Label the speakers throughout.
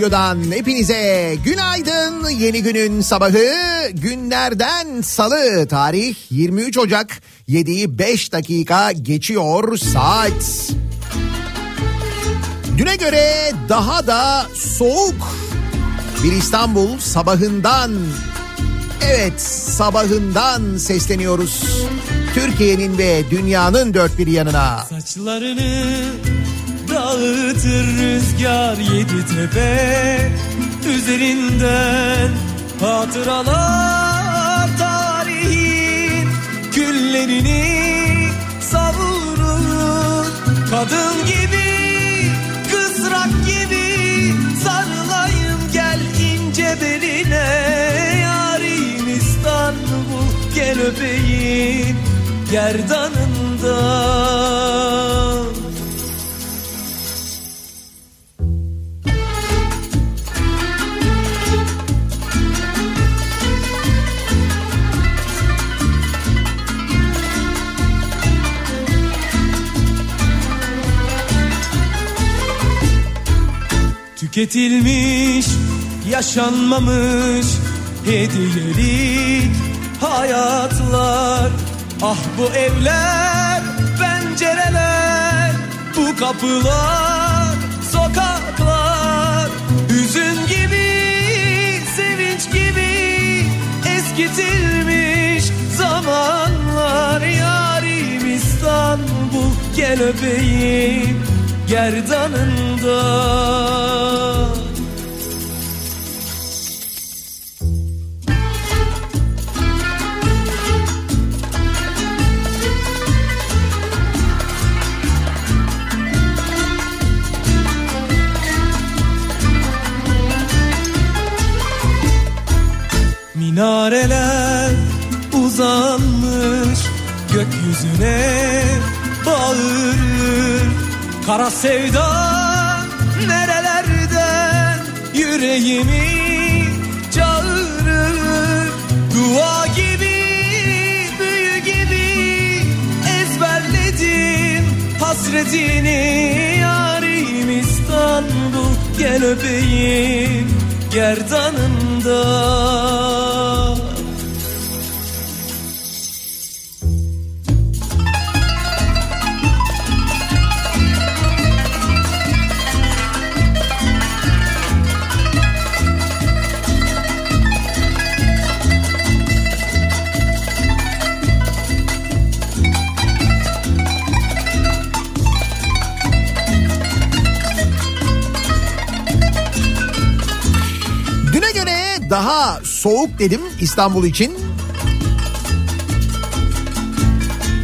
Speaker 1: Radyodan hepinize günaydın. Yeni günün sabahı günlerden salı tarih 23 Ocak 7'yi 5 dakika geçiyor saat. Düne göre daha da soğuk bir İstanbul sabahından Evet sabahından sesleniyoruz. Türkiye'nin ve dünyanın dört bir yanına.
Speaker 2: Saçlarını Dağıtır rüzgar yedi tepe Üzerinden hatıralar tarihin Küllerini savurur. Kadın gibi kızrak gibi Sarılayım gel ince beline. Yarim İstanbul gel öpeyim gerdanından Tüketilmiş, yaşanmamış hediyelik hayatlar. Ah bu evler, pencereler, bu kapılar, sokaklar. Hüzün gibi, sevinç gibi eskitilmiş zamanlar. Yarim İstanbul gel öpeyim gerdanından Minareler uzanmış gökyüzüne bağırır Kara sevda nerelerden yüreğimi çağırır? Dua gibi büyü gibi ezberledim hasretini. Yarim İstanbul gel öpeyim gerdanından
Speaker 1: daha soğuk dedim İstanbul için.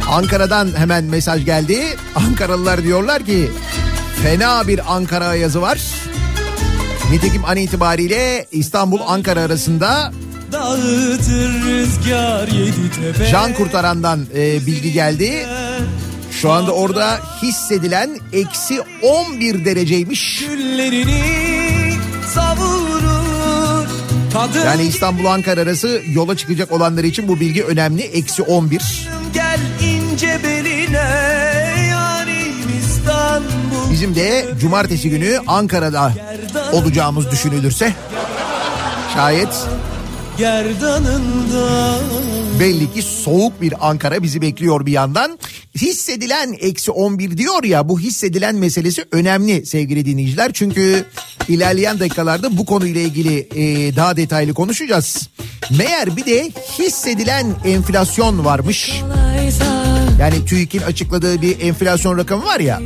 Speaker 1: Ankara'dan hemen mesaj geldi. Ankaralılar diyorlar ki fena bir Ankara yazı var. Nitekim an itibariyle İstanbul Ankara arasında can kurtarandan e, bilgi geldi. Şu anda orada hissedilen eksi 11 dereceymiş.
Speaker 2: Güllerini Kadın
Speaker 1: Yani İstanbul Ankara arası yola çıkacak olanlar için bu bilgi önemli. Eksi 11.
Speaker 2: gel ince beline
Speaker 1: Bizim de cumartesi günü Ankara'da olacağımız düşünülürse şayet
Speaker 2: gerdanından
Speaker 1: belli ki soğuk bir Ankara bizi bekliyor bir yandan. Hissedilen eksi 11 diyor ya bu hissedilen meselesi önemli sevgili dinleyiciler. Çünkü ilerleyen dakikalarda bu konuyla ilgili e, daha detaylı konuşacağız. Meğer bir de hissedilen enflasyon varmış. Yani TÜİK'in açıkladığı bir enflasyon rakamı var ya.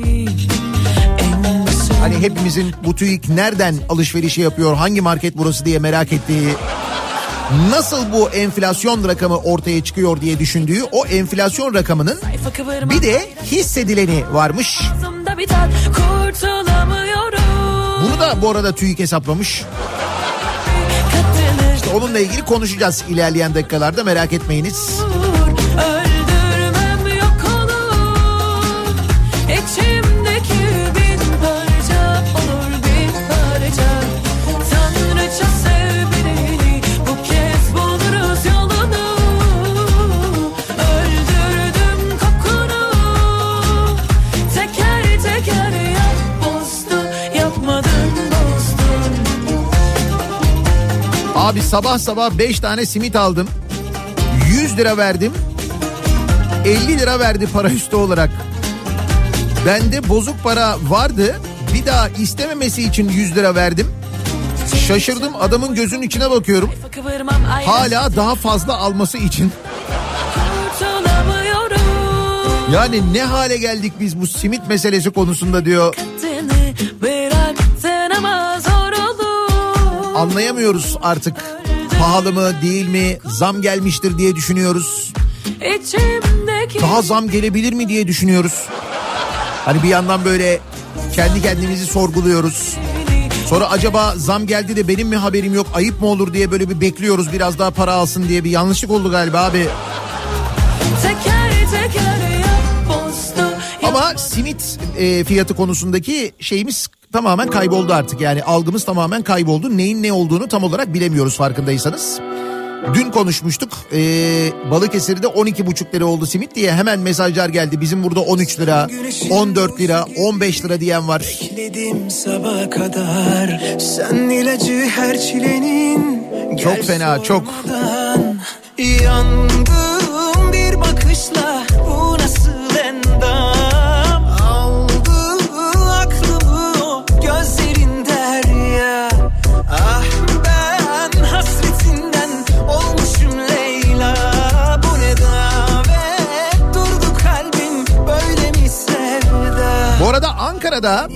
Speaker 1: Hani hepimizin bu TÜİK nereden alışverişi yapıyor, hangi market burası diye merak ettiği, nasıl bu enflasyon rakamı ortaya çıkıyor diye düşündüğü o enflasyon rakamının bir de hissedileni varmış. Bunu da bu arada TÜİK hesaplamış. İşte onunla ilgili konuşacağız ilerleyen dakikalarda merak etmeyiniz. Abi sabah sabah 5 tane simit aldım. 100 lira verdim. 50 lira verdi para üstü olarak. Bende bozuk para vardı. Bir daha istememesi için 100 lira verdim. Şaşırdım adamın gözünün içine bakıyorum. Hala daha fazla alması için. Yani ne hale geldik biz bu simit meselesi konusunda diyor.
Speaker 3: Katlanır.
Speaker 1: Anlayamıyoruz artık. Pahalı mı değil mi zam gelmiştir diye düşünüyoruz. Daha zam gelebilir mi diye düşünüyoruz. Hani bir yandan böyle kendi kendimizi sorguluyoruz. Sonra acaba zam geldi de benim mi haberim yok ayıp mı olur diye böyle bir bekliyoruz biraz daha para alsın diye bir yanlışlık oldu galiba abi.
Speaker 4: teker teker.
Speaker 1: Ama simit e, fiyatı konusundaki şeyimiz tamamen kayboldu artık. Yani algımız tamamen kayboldu. Neyin ne olduğunu tam olarak bilemiyoruz farkındaysanız. Dün konuşmuştuk. E, Balıkesir'de 12,5 lira oldu simit diye hemen mesajlar geldi. Bizim burada 13 lira, 14 lira, 15 lira diyen var.
Speaker 5: Bekledim sabaha kadar Sen ilacı her çilenin
Speaker 1: Çok fena, çok.
Speaker 5: Yandım bir bakışla
Speaker 1: Ankara'da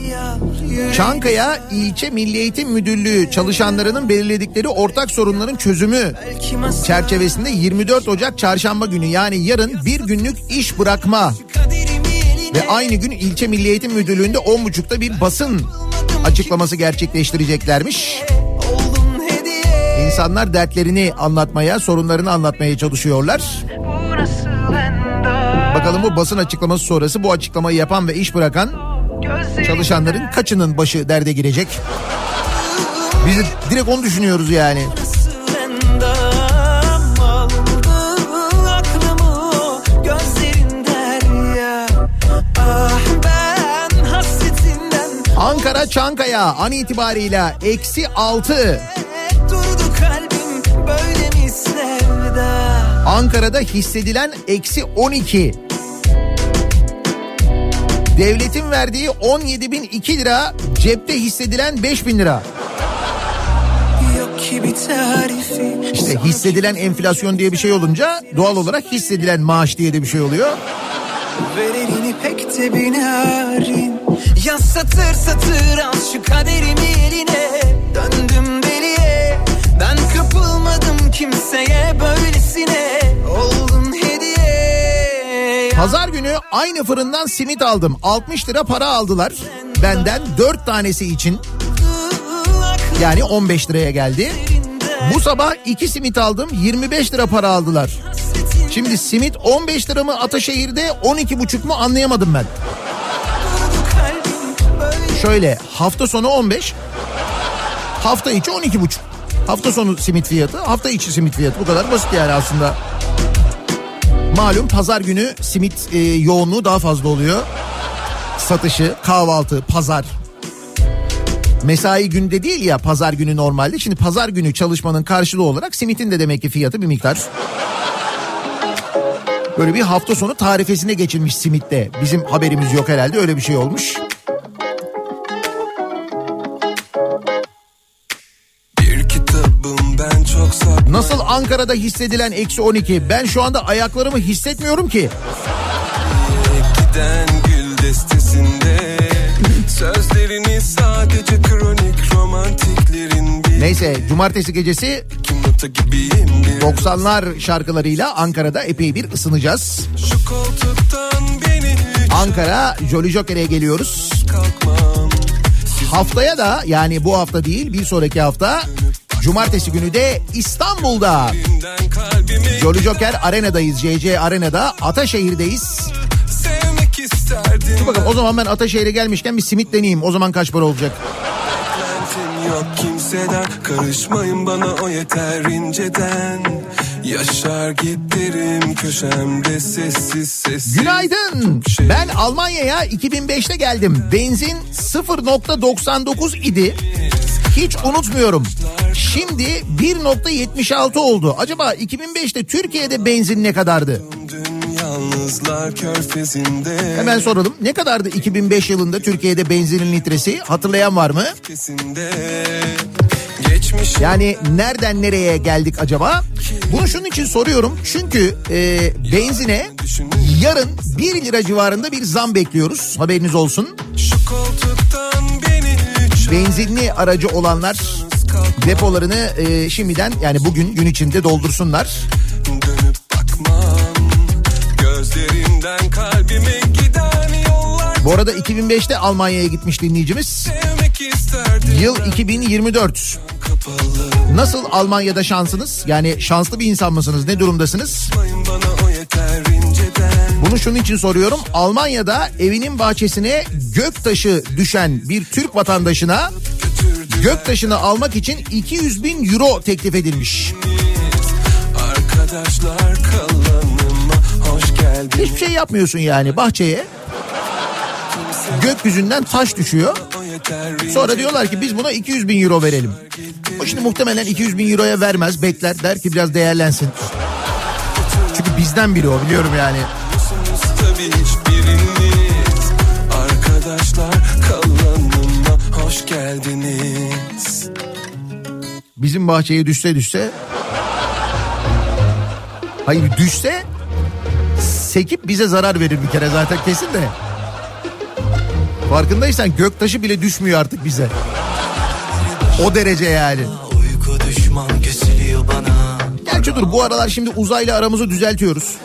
Speaker 1: Çankaya İlçe Milli Eğitim Müdürlüğü çalışanlarının belirledikleri ortak sorunların çözümü çerçevesinde 24 Ocak çarşamba günü yani yarın bir günlük iş bırakma ve aynı gün ilçe Milli Eğitim Müdürlüğü'nde 10.30'da bir basın açıklaması gerçekleştireceklermiş. İnsanlar dertlerini anlatmaya, sorunlarını anlatmaya çalışıyorlar. Bakalım bu basın açıklaması sonrası bu açıklamayı yapan ve iş bırakan çalışanların kaçının başı derde girecek? Biz direkt onu düşünüyoruz yani. Ankara Çankaya an itibariyle eksi 6.
Speaker 5: durdu kalbim böyle mi sevda
Speaker 1: Ankara'da hissedilen eksi 12. Devletin verdiği 17.002 lira, cepte hissedilen 5.000 lira. İşte hissedilen enflasyon diye bir şey olunca doğal olarak hissedilen maaş diye de bir şey oluyor.
Speaker 5: Ver elini pek de binarin. Yaz satır satır al şu kaderimi eline. Döndüm deliye. Ben kapılmadım kimseye böylesine. Hediye
Speaker 1: Pazar günü aynı fırından simit aldım. 60 lira para aldılar. Benden 4 tanesi için yani 15 liraya geldi. Bu sabah 2 simit aldım 25 lira para aldılar. Şimdi simit 15 lira mı Ataşehir'de 12,5 mu anlayamadım ben. Şöyle hafta sonu 15 hafta içi 12,5. Hafta sonu simit fiyatı hafta içi simit fiyatı bu kadar basit yani aslında. Malum pazar günü simit e, yoğunluğu daha fazla oluyor. Satışı, kahvaltı, pazar. Mesai günde değil ya pazar günü normalde. Şimdi pazar günü çalışmanın karşılığı olarak simitin de demek ki fiyatı bir miktar. Böyle bir hafta sonu tarifesine geçilmiş simitte. Bizim haberimiz yok herhalde öyle bir şey olmuş. Nasıl Ankara'da hissedilen eksi 12? Ben şu anda ayaklarımı hissetmiyorum ki.
Speaker 6: giden gül destesinde Sözlerini sadece kronik romantiklerin bir
Speaker 1: Neyse cumartesi gecesi
Speaker 6: nota gibiyim bir
Speaker 1: 90'lar şarkılarıyla Ankara'da epey bir ısınacağız.
Speaker 6: Şu koltuktan beni
Speaker 1: Ankara Jolly Joker'e geliyoruz.
Speaker 6: kalkmam
Speaker 1: Haftaya da yani bu hafta değil bir sonraki hafta Cumartesi günü de İstanbul'da Jolly Joker Arena'dayız. JC Arena'da Ataşehir'deyiz. Dur bakalım o zaman ben Ataşehir'e gelmişken bir simit deneyeyim. O zaman kaç para olacak?
Speaker 6: Yok kimseden Karışmayın bana o yeter inceden Yaşar giderim köşemde sessiz sessiz
Speaker 1: Günaydın. Ben Almanya'ya 2005'te geldim. Benzin 0.99 idi. Hiç unutmuyorum. Şimdi 1.76 oldu. Acaba 2005'te Türkiye'de benzin ne kadardı? Hemen soralım. Ne kadardı 2005 yılında Türkiye'de benzinin litresi? Hatırlayan var mı? Yani nereden nereye geldik acaba? Bunu şunun için soruyorum. Çünkü e, benzine yarın 1 lira civarında bir zam bekliyoruz. Haberiniz olsun. Benzinli aracı olanlar depolarını e, şimdiden yani bugün gün içinde doldursunlar.
Speaker 7: Dönüp bakmam Gözlerimden kalbime
Speaker 1: Bu arada 2005'te Almanya'ya gitmiş dinleyicimiz. Yıl 2024. Nasıl Almanya'da şansınız? Yani şanslı bir insan mısınız? Ne durumdasınız? Bunu şunun için soruyorum. Almanya'da evinin bahçesine göktaşı düşen bir Türk vatandaşına göktaşını almak için 200 bin euro teklif edilmiş. Hiçbir şey yapmıyorsun yani bahçeye. Gökyüzünden taş düşüyor. Sonra diyorlar ki biz buna 200 bin euro verelim. O şimdi muhtemelen 200 bin euroya vermez bekler der ki biraz değerlensin. Çünkü bizden biri o biliyorum yani.
Speaker 7: Arkadaşlar kalanıma hoş geldiniz
Speaker 1: Bizim bahçeye düşse düşse. Hayır düşse sekip bize zarar verir bir kere zaten kesin de. Farkındaysan göktaşı bile düşmüyor artık bize. O derece yani.
Speaker 2: Uyku düşman kesiliyor bana
Speaker 1: Gerçi dur bu aralar şimdi uzayla aramızı düzeltiyoruz.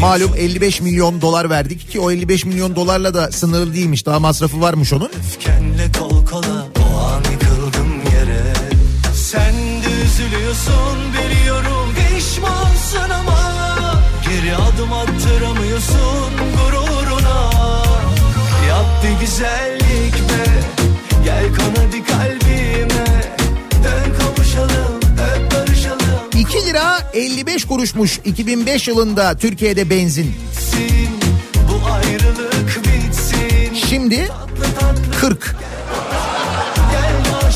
Speaker 1: Malum 55 milyon dolar verdik ki o 55 milyon dolarla da sınırlı değilmiş. Daha masrafı varmış onun.
Speaker 2: Öfkenle kol kola o an yıkıldım yere Sen de üzülüyorsun biliyorum pişmansın ama Geri adım attıramıyorsun gururuna Yap bir güzellik be Gel hadi kalbime Dön kavuşalım öp barışalım
Speaker 1: 2 lira 55 kuruşmuş 2005 yılında Türkiye'de benzin.
Speaker 2: Bu ayrılık bitsin
Speaker 1: Şimdi 40.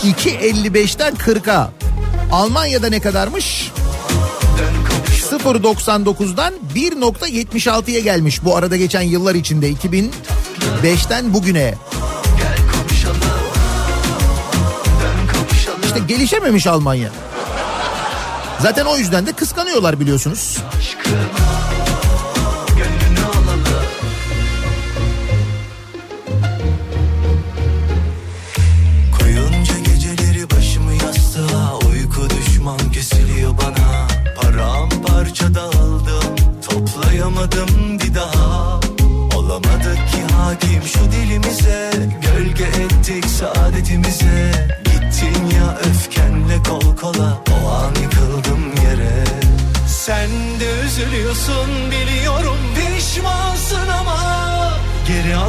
Speaker 1: 2.55'ten 40'a. Almanya'da ne kadarmış? 0.99'dan 1.76'ya gelmiş bu arada geçen yıllar içinde 2005'ten bugüne. İşte gelişememiş Almanya. Zaten o yüzden de kıskanıyorlar biliyorsunuz.
Speaker 2: Koyunca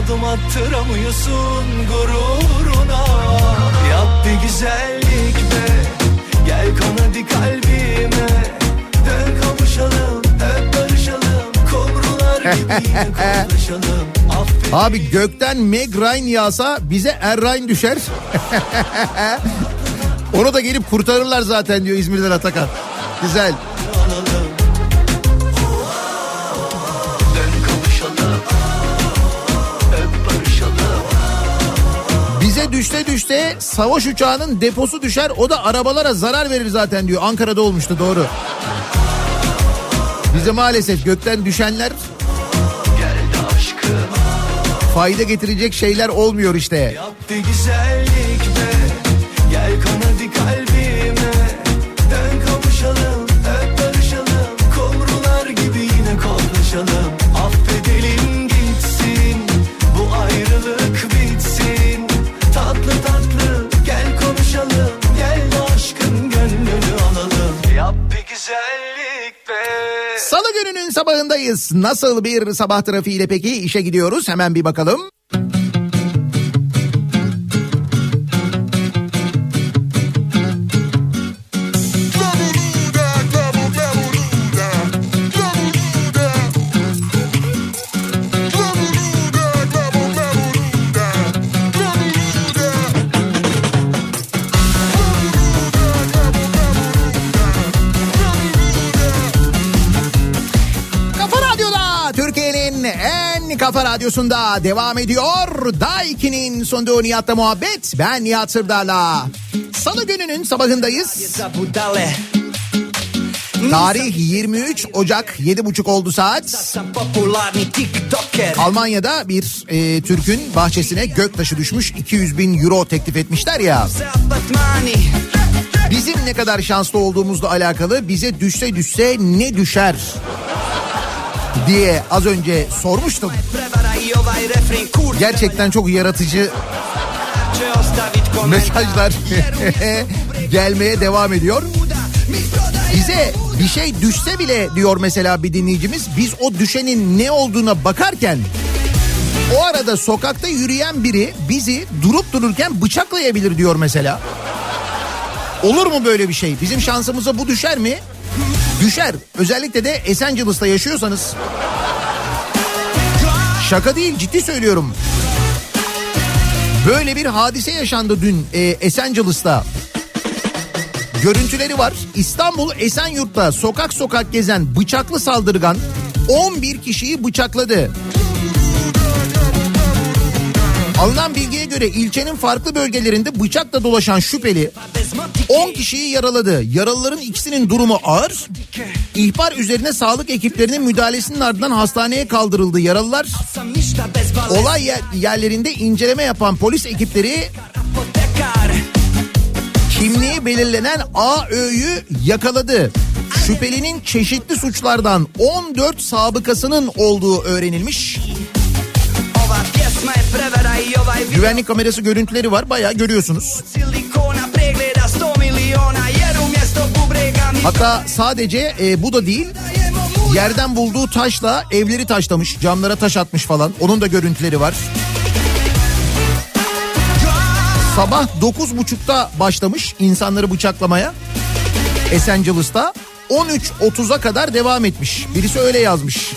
Speaker 2: adım attıramıyorsun gururuna Yap bir güzellik be Gel kon hadi kalbime Dön kavuşalım öp barışalım Kumrular gibi yine konuşalım
Speaker 1: Abi gökten Meg Ryan yağsa bize Er Ryan düşer. Onu da gelip kurtarırlar zaten diyor İzmir'den Atakan. Güzel. Bize düşse düşse savaş uçağının deposu düşer o da arabalara zarar verir zaten diyor. Ankara'da olmuştu doğru. Bize maalesef gökten düşenler fayda getirecek şeyler olmuyor işte.
Speaker 2: Yap bir
Speaker 1: Nasıl bir sabah trafiğiyle peki işe gidiyoruz? Hemen bir bakalım. Radyosunda devam ediyor. Daiki'nin sunduğu Nihat'la muhabbet. Ben Nihat Sırdar'la. Salı gününün sabahındayız. Tarih 23 Ocak 7.30 oldu saat. Almanya'da bir e, Türk'ün bahçesine göktaşı düşmüş 200 bin euro teklif etmişler ya. Bizim ne kadar şanslı olduğumuzla alakalı bize düşse düşse ne düşer diye az önce sormuştum. Gerçekten çok yaratıcı mesajlar gelmeye devam ediyor. Bize bir şey düşse bile diyor mesela bir dinleyicimiz biz o düşenin ne olduğuna bakarken o arada sokakta yürüyen biri bizi durup dururken bıçaklayabilir diyor mesela. Olur mu böyle bir şey? Bizim şansımıza bu düşer mi? Düşer. Özellikle de Esencilis'ta yaşıyorsanız. Şaka değil ciddi söylüyorum. Böyle bir hadise yaşandı dün e, Esencilis'ta. Görüntüleri var. İstanbul Esenyurt'ta sokak sokak gezen bıçaklı saldırgan 11 kişiyi bıçakladı. Alınan bilgiye göre ilçenin farklı bölgelerinde bıçakla dolaşan şüpheli 10 kişiyi yaraladı. Yaralıların ikisinin durumu ağır. İhbar üzerine sağlık ekiplerinin müdahalesinin ardından hastaneye kaldırıldı yaralılar. Olay yer- yerlerinde inceleme yapan polis ekipleri kimliği belirlenen AÖ'yü yakaladı. Şüphelinin çeşitli suçlardan 14 sabıkasının olduğu öğrenilmiş. Güvenlik kamerası görüntüleri var bayağı görüyorsunuz. Hatta sadece e, bu da değil yerden bulduğu taşla evleri taşlamış camlara taş atmış falan onun da görüntüleri var. Sabah 9.30'da başlamış insanları bıçaklamaya Esencilis'ta 13.30'a kadar devam etmiş. Birisi öyle yazmış.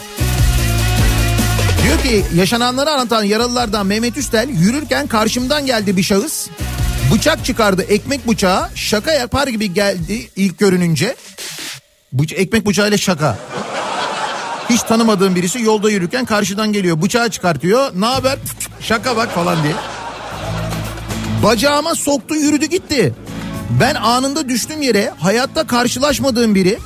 Speaker 1: Diyor ki yaşananları anlatan yaralılardan Mehmet Üstel yürürken karşımdan geldi bir şahıs. Bıçak çıkardı ekmek bıçağı şaka yapar gibi geldi ilk görününce. Bıç ekmek bıçağıyla şaka. Hiç tanımadığım birisi yolda yürürken karşıdan geliyor bıçağı çıkartıyor. Ne haber? Şaka bak falan diye. Bacağıma soktu yürüdü gitti. Ben anında düştüm yere hayatta karşılaşmadığım biri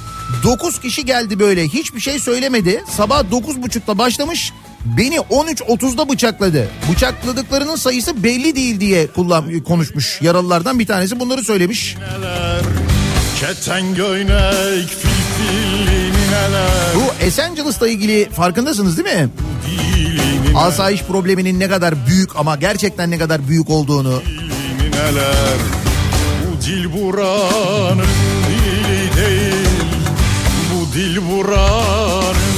Speaker 1: 9 kişi geldi böyle hiçbir şey söylemedi. Sabah 9.30'da başlamış beni 13.30'da bıçakladı. Bıçakladıklarının sayısı belli değil diye kullan, konuşmuş yaralılardan bir tanesi bunları söylemiş. Bu Esencilis'la ilgili farkındasınız değil mi? Asayiş probleminin ne kadar büyük ama gerçekten ne kadar büyük olduğunu.
Speaker 8: neler Bu dil buranın dili değil Bu dil buranın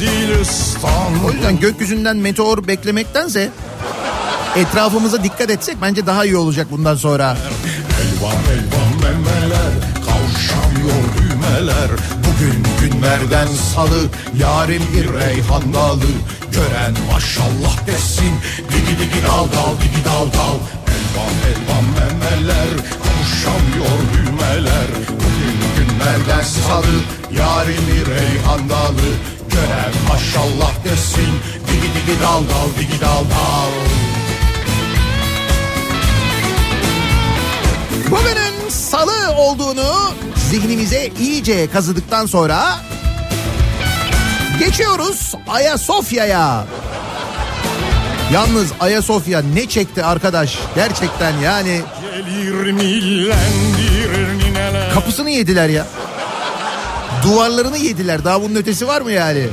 Speaker 8: Dil İstanbul.
Speaker 1: O yüzden gökyüzünden meteor beklemektense etrafımıza dikkat etsek bence daha iyi olacak bundan sonra.
Speaker 8: Elvan elvan memeler Kavşamıyor düğmeler. Bugün günlerden salı Yarim bir reyhan dalı. Gören maşallah desin Digi digi dal dal digi dal dal. Elvan elvan memeler Kavşamıyor düğmeler. Bugün günlerden salı Yarim bir reyhan dalı Gören maşallah desin Digi digi dal dal digi dal dal.
Speaker 1: Bugünün salı olduğunu zihnimize iyice kazıdıktan sonra geçiyoruz Ayasofya'ya. Yalnız Ayasofya ne çekti arkadaş? Gerçekten yani
Speaker 8: Gelir millendir nineler
Speaker 1: kapısını yediler ya. Duvarlarını yediler daha bunun ötesi var mı yani?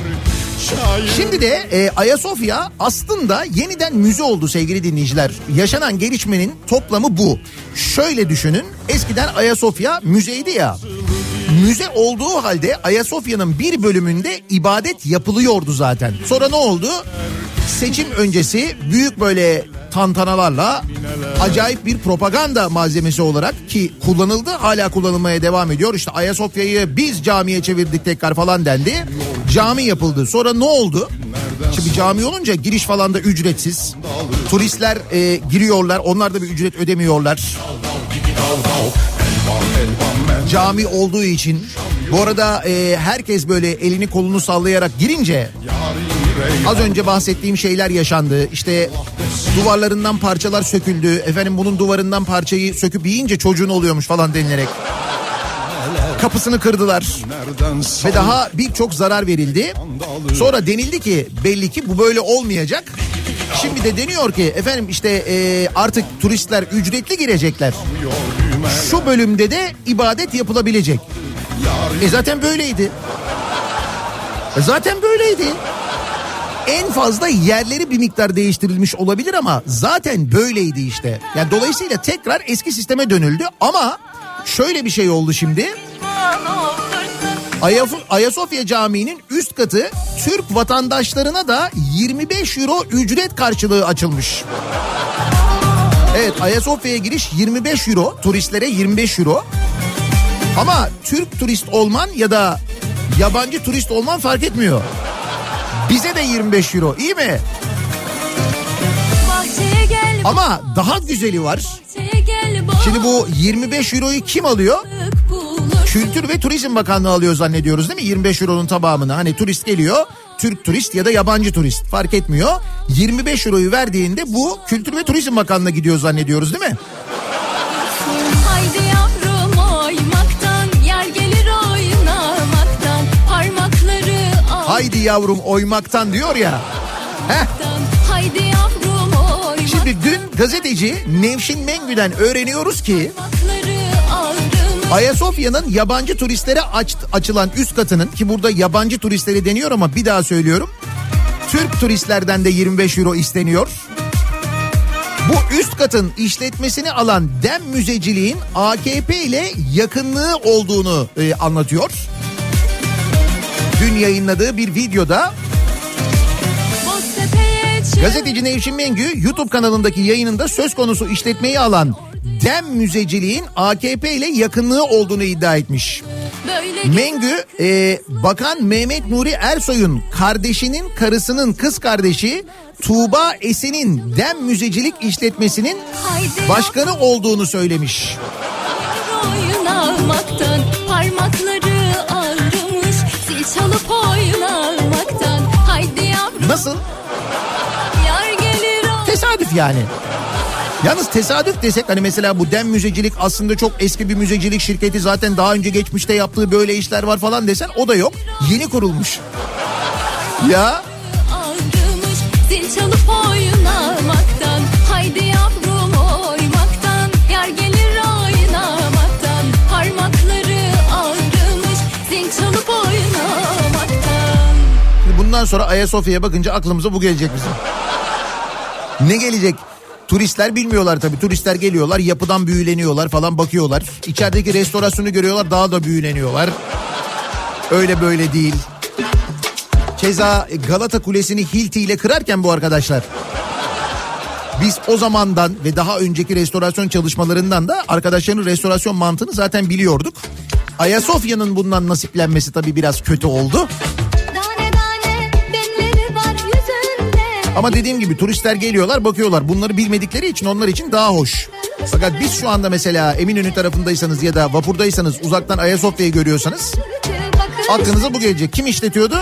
Speaker 1: Şimdi de e, Ayasofya aslında yeniden müze oldu sevgili dinleyiciler. Yaşanan gelişmenin toplamı bu. Şöyle düşünün eskiden Ayasofya müzeydi ya. Müze olduğu halde Ayasofya'nın bir bölümünde ibadet yapılıyordu zaten. Sonra ne oldu? Seçim öncesi büyük böyle tantanalarla acayip bir propaganda malzemesi olarak ki kullanıldı hala kullanılmaya devam ediyor. İşte Ayasofya'yı biz camiye çevirdik tekrar falan dendi. Cami yapıldı. Sonra ne oldu? Şimdi cami olunca giriş falan da ücretsiz. Turistler e, giriyorlar onlar da bir ücret ödemiyorlar. Cami olduğu için. Bu arada e, herkes böyle elini kolunu sallayarak girince Az önce bahsettiğim şeyler yaşandı. İşte duvarlarından parçalar söküldü. Efendim bunun duvarından parçayı söküp yiyince çocuğun oluyormuş falan denilerek. Kapısını kırdılar. Ve daha birçok zarar verildi. Sonra denildi ki belli ki bu böyle olmayacak. Şimdi de deniyor ki efendim işte e, artık turistler ücretli girecekler. Şu bölümde de ibadet yapılabilecek. E zaten böyleydi. E zaten böyleydi. En fazla yerleri bir miktar değiştirilmiş olabilir ama zaten böyleydi işte. Yani dolayısıyla tekrar eski sisteme dönüldü ama şöyle bir şey oldu şimdi. Ayaf- Ayasofya Camii'nin üst katı Türk vatandaşlarına da 25 euro ücret karşılığı açılmış. Evet Ayasofya'ya giriş 25 euro turistlere 25 euro. Ama Türk turist olman ya da yabancı turist olman fark etmiyor. Bize de 25 euro iyi mi? Ama daha güzeli var. Şimdi bu 25 euroyu kim alıyor? Kültür ve Turizm Bakanlığı alıyor zannediyoruz değil mi? 25 euronun tamamını. Hani turist geliyor. Türk turist ya da yabancı turist fark etmiyor. 25 euroyu verdiğinde bu Kültür ve Turizm Bakanlığı'na gidiyor zannediyoruz değil mi?
Speaker 3: Haydi yavrum oymaktan
Speaker 1: diyor ya. Heh.
Speaker 3: Haydi yavrum oymaktan
Speaker 1: Şimdi dün gazeteci Nevşin Mengü'den öğreniyoruz ki. Ayasofya'nın yabancı turistlere aç, açılan üst katının ki burada yabancı turistleri deniyor ama bir daha söylüyorum. Türk turistlerden de 25 euro isteniyor. Bu üst katın işletmesini alan Dem Müzeciliğin AKP ile yakınlığı olduğunu e, anlatıyor. Dün yayınladığı bir videoda gazeteci Nevşin Mengü YouTube kanalındaki yayınında söz konusu işletmeyi alan Dem Müzeciliğin AKP ile yakınlığı olduğunu iddia etmiş. Mengü e, Bakan Mehmet Nuri Ersoy'un kardeşinin karısının kız kardeşi Tuğba Esen'in Dem Müzecilik işletmesinin başkanı olduğunu söylemiş.
Speaker 3: Zil çalıp oynamaktan haydi yavrum
Speaker 1: Nasıl?
Speaker 3: yar gelir o.
Speaker 1: Tesadüf yani. Yalnız tesadüf desek hani mesela bu Dem Müzecilik aslında çok eski bir müzecilik şirketi zaten daha önce geçmişte yaptığı böyle işler var falan desen o da yok. Yeni kurulmuş. Ya bundan sonra Ayasofya'ya bakınca aklımıza bu gelecek bizim. Ne gelecek? Turistler bilmiyorlar tabii. Turistler geliyorlar yapıdan büyüleniyorlar falan bakıyorlar. İçerideki restorasyonu görüyorlar daha da büyüleniyorlar. Öyle böyle değil. Keza Galata Kulesi'ni Hilti ile kırarken bu arkadaşlar. Biz o zamandan ve daha önceki restorasyon çalışmalarından da arkadaşların restorasyon mantığını zaten biliyorduk. Ayasofya'nın bundan nasiplenmesi tabii biraz kötü oldu. Ama dediğim gibi turistler geliyorlar bakıyorlar. Bunları bilmedikleri için onlar için daha hoş. Fakat biz şu anda mesela Eminönü tarafındaysanız ya da vapurdaysanız uzaktan Ayasofya'yı görüyorsanız aklınıza bu gelecek. Kim işletiyordu?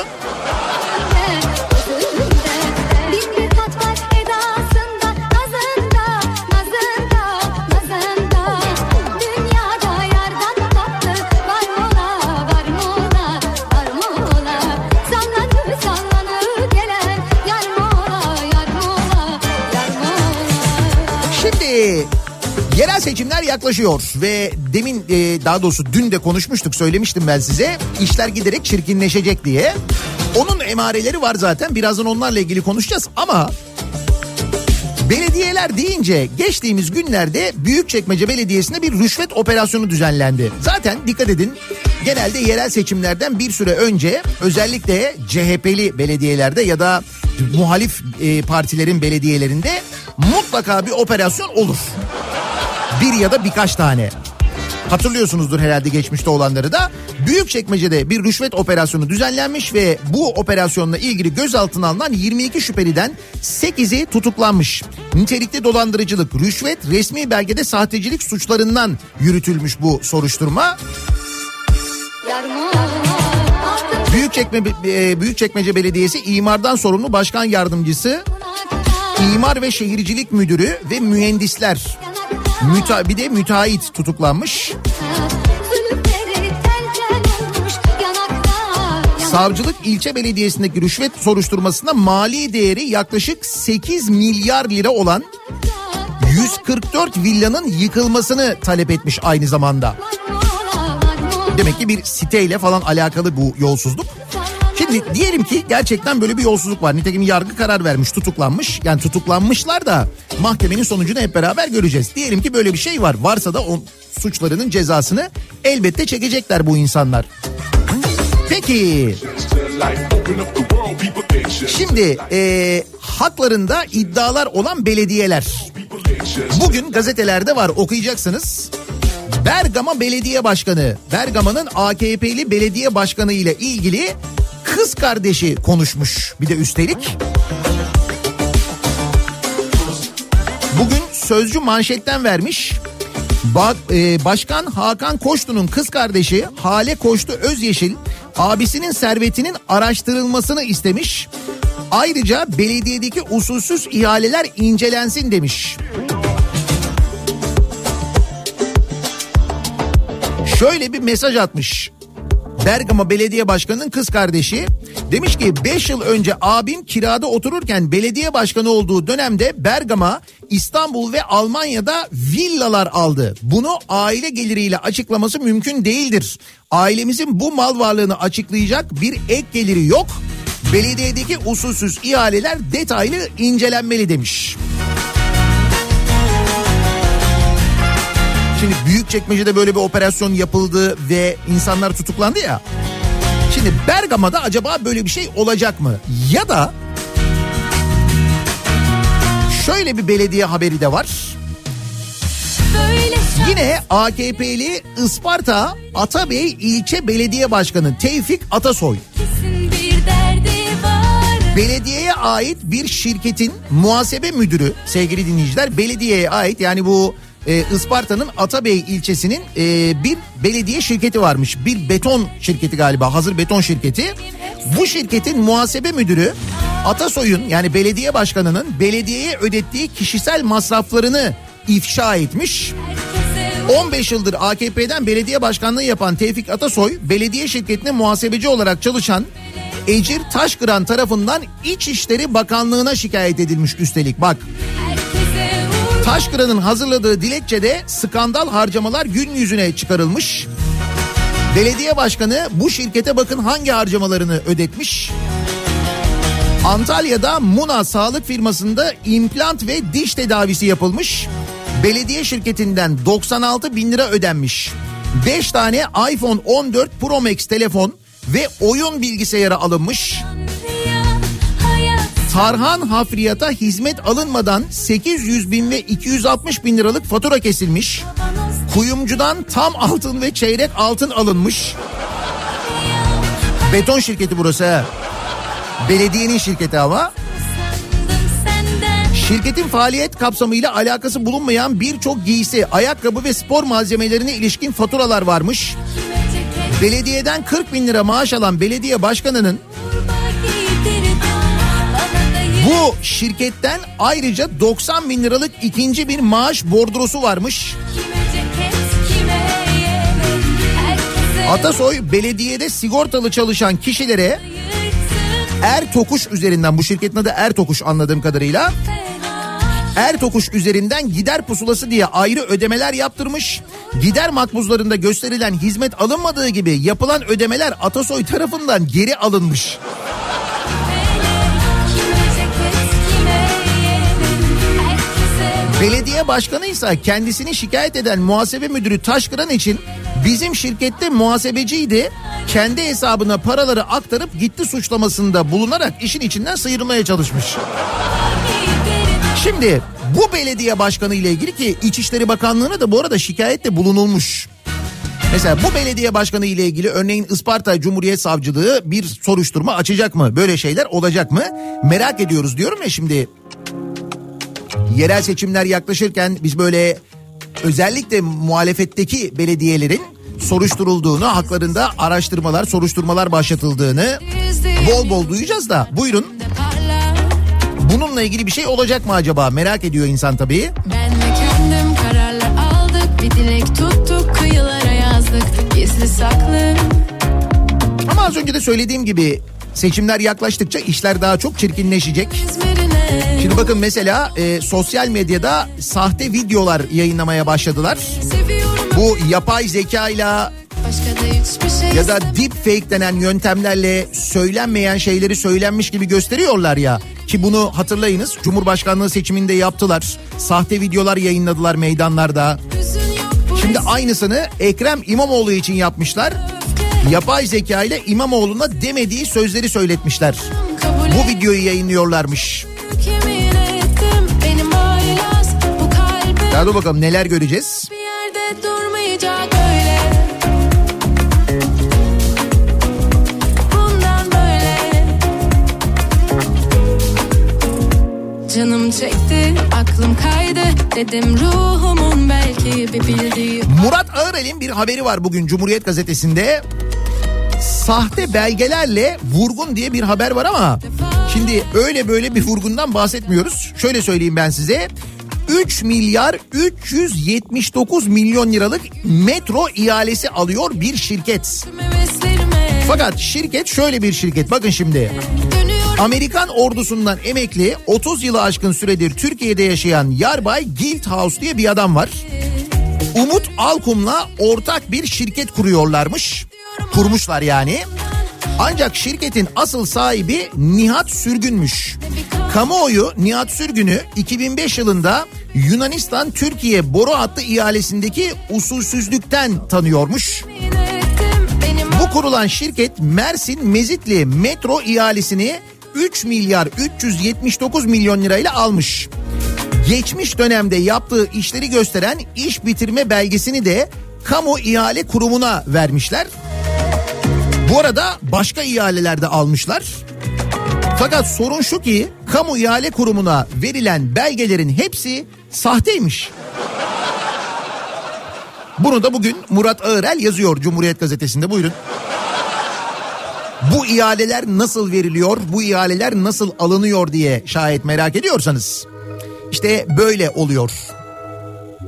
Speaker 1: Seçimler yaklaşıyor ve demin e, daha doğrusu dün de konuşmuştuk söylemiştim ben size işler giderek çirkinleşecek diye. Onun emareleri var zaten birazdan onlarla ilgili konuşacağız ama Belediyeler deyince geçtiğimiz günlerde Büyükçekmece Belediyesi'nde bir rüşvet operasyonu düzenlendi. Zaten dikkat edin genelde yerel seçimlerden bir süre önce özellikle CHP'li belediyelerde ya da muhalif e, partilerin belediyelerinde mutlaka bir operasyon olur. Bir ya da birkaç tane. Hatırlıyorsunuzdur herhalde geçmişte olanları da. Büyükçekmece'de bir rüşvet operasyonu düzenlenmiş ve bu operasyonla ilgili gözaltına alınan 22 şüpheliden 8'i tutuklanmış. Nitelikli dolandırıcılık, rüşvet, resmi belgede sahtecilik suçlarından yürütülmüş bu soruşturma. Büyükçekme, e, Büyükçekmece Belediyesi imardan sorumlu başkan yardımcısı, imar ve şehircilik müdürü ve mühendisler Müta, bir de müteahhit tutuklanmış. Savcılık ilçe belediyesindeki rüşvet soruşturmasında mali değeri yaklaşık 8 milyar lira olan 144 villanın yıkılmasını talep etmiş aynı zamanda. Demek ki bir siteyle falan alakalı bu yolsuzluk. Şimdi diyelim ki gerçekten böyle bir yolsuzluk var. Nitekim yargı karar vermiş, tutuklanmış. Yani tutuklanmışlar da mahkemenin sonucunu hep beraber göreceğiz. Diyelim ki böyle bir şey var. Varsa da o suçlarının cezasını elbette çekecekler bu insanlar. Peki şimdi e, haklarında iddialar olan belediyeler. Bugün gazetelerde var okuyacaksınız. Bergama Belediye Başkanı, Bergama'nın AKP'li belediye başkanı ile ilgili kız kardeşi konuşmuş bir de üstelik. Bugün sözcü manşetten vermiş. Ba- e, Başkan Hakan Koçtu'nun kız kardeşi Hale Koçtu Özyeşil abisinin servetinin araştırılmasını istemiş. Ayrıca belediyedeki usulsüz ihaleler incelensin demiş. Şöyle bir mesaj atmış. Bergama Belediye Başkanı'nın kız kardeşi demiş ki 5 yıl önce abim kirada otururken belediye başkanı olduğu dönemde Bergama, İstanbul ve Almanya'da villalar aldı. Bunu aile geliriyle açıklaması mümkün değildir. Ailemizin bu mal varlığını açıklayacak bir ek geliri yok. Belediyedeki usulsüz ihaleler detaylı incelenmeli demiş. Şimdi Büyükçekmece'de böyle bir operasyon yapıldı ve insanlar tutuklandı ya. Şimdi Bergama'da acaba böyle bir şey olacak mı? Ya da şöyle bir belediye haberi de var. Yine AKP'li Isparta Atabey ilçe belediye başkanı Tevfik Atasoy belediyeye ait bir şirketin muhasebe müdürü sevgili dinleyiciler belediyeye ait yani bu e, Isparta'nın Atabey ilçesinin e, bir belediye şirketi varmış. Bir beton şirketi galiba hazır beton şirketi. Bu şirketin muhasebe müdürü Atasoy'un yani belediye başkanının belediyeye ödettiği kişisel masraflarını ifşa etmiş. 15 yıldır AKP'den belediye başkanlığı yapan Tevfik Atasoy belediye şirketine muhasebeci olarak çalışan Ecir Taşkıran tarafından İçişleri Bakanlığı'na şikayet edilmiş üstelik bak. Taşkıran'ın hazırladığı dilekçede skandal harcamalar gün yüzüne çıkarılmış. Belediye başkanı bu şirkete bakın hangi harcamalarını ödetmiş. Antalya'da Muna sağlık firmasında implant ve diş tedavisi yapılmış. Belediye şirketinden 96 bin lira ödenmiş. 5 tane iPhone 14 Pro Max telefon ve oyun bilgisayarı alınmış. Tarhan hafriyata hizmet alınmadan 800 bin ve 260 bin liralık fatura kesilmiş. Kuyumcudan tam altın ve çeyrek altın alınmış. Beton şirketi burası. Belediyenin şirketi ama. Şirketin faaliyet kapsamıyla alakası bulunmayan birçok giysi, ayakkabı ve spor malzemelerine ilişkin faturalar varmış. Belediyeden 40 bin lira maaş alan belediye başkanının bu şirketten ayrıca 90 bin liralık ikinci bir maaş bordrosu varmış. Atasoy belediyede sigortalı çalışan kişilere Er Tokuş üzerinden bu şirketin adı Er Tokuş anladığım kadarıyla Er Tokuş üzerinden gider pusulası diye ayrı ödemeler yaptırmış. Gider makbuzlarında gösterilen hizmet alınmadığı gibi yapılan ödemeler Atasoy tarafından geri alınmış. Belediye başkanı ise kendisini şikayet eden muhasebe müdürü Taşkıran için bizim şirkette muhasebeciydi. Kendi hesabına paraları aktarıp gitti suçlamasında bulunarak işin içinden sıyrılmaya çalışmış. Şimdi bu belediye başkanı ile ilgili ki İçişleri Bakanlığı'na da bu arada şikayette bulunulmuş. Mesela bu belediye başkanı ile ilgili örneğin Isparta Cumhuriyet Savcılığı bir soruşturma açacak mı? Böyle şeyler olacak mı? Merak ediyoruz diyorum ya şimdi. Yerel seçimler yaklaşırken biz böyle özellikle muhalefetteki belediyelerin soruşturulduğunu, haklarında araştırmalar, soruşturmalar başlatıldığını bol bol duyacağız da buyurun. Bununla ilgili bir şey olacak mı acaba? Merak ediyor insan tabii.
Speaker 4: Ben ve kendim kararlar aldık Bir dilek tuttuk kıyılara yazdık Gizli saklı
Speaker 1: Ama az önce de söylediğim gibi seçimler yaklaştıkça işler daha çok çirkinleşecek. Şimdi bakın mesela e, sosyal medyada sahte videolar yayınlamaya başladılar. Bu yapay
Speaker 4: da hiçbir şey
Speaker 1: ya da deepfake denen yöntemlerle söylenmeyen şeyleri söylenmiş gibi gösteriyorlar ya. Ki bunu hatırlayınız Cumhurbaşkanlığı seçiminde yaptılar. Sahte videolar yayınladılar meydanlarda. Şimdi aynısını Ekrem İmamoğlu için yapmışlar. Yapay zeka ile İmamoğlu'na demediği sözleri söyletmişler. Bu videoyu yayınlıyorlarmış. Daha dur bakalım neler göreceğiz.
Speaker 4: bir yerde durmayacak öyle. Bundan böyle Canım çekti, aklım kaydı Dedim ruhumun belki bir bildiği
Speaker 1: Murat Ağırel'in bir haberi var bugün Cumhuriyet Gazetesi'nde. Sahte belgelerle vurgun diye bir haber var ama şimdi öyle böyle bir vurgundan bahsetmiyoruz. Şöyle söyleyeyim ben size. 3 milyar 379 milyon liralık metro ihalesi alıyor bir şirket. Fakat şirket şöyle bir şirket. Bakın şimdi. Amerikan ordusundan emekli 30 yılı aşkın süredir Türkiye'de yaşayan Yarbay Guildhouse diye bir adam var. Umut Alkum'la ortak bir şirket kuruyorlarmış. Kurmuşlar yani. Ancak şirketin asıl sahibi Nihat Sürgünmüş. Kamuoyu Nihat Sürgün'ü 2005 yılında Yunanistan Türkiye boru hattı ihalesindeki usulsüzlükten tanıyormuş. Bu kurulan şirket Mersin Mezitli metro ihalesini 3 milyar 379 milyon lirayla almış. Geçmiş dönemde yaptığı işleri gösteren iş bitirme belgesini de kamu ihale kurumuna vermişler. Bu arada başka ihalelerde almışlar. Fakat sorun şu ki kamu ihale kurumuna verilen belgelerin hepsi sahteymiş. Bunu da bugün Murat Ağırel yazıyor Cumhuriyet Gazetesi'nde buyurun. Bu ihaleler nasıl veriliyor, bu ihaleler nasıl alınıyor diye şayet merak ediyorsanız. İşte böyle oluyor.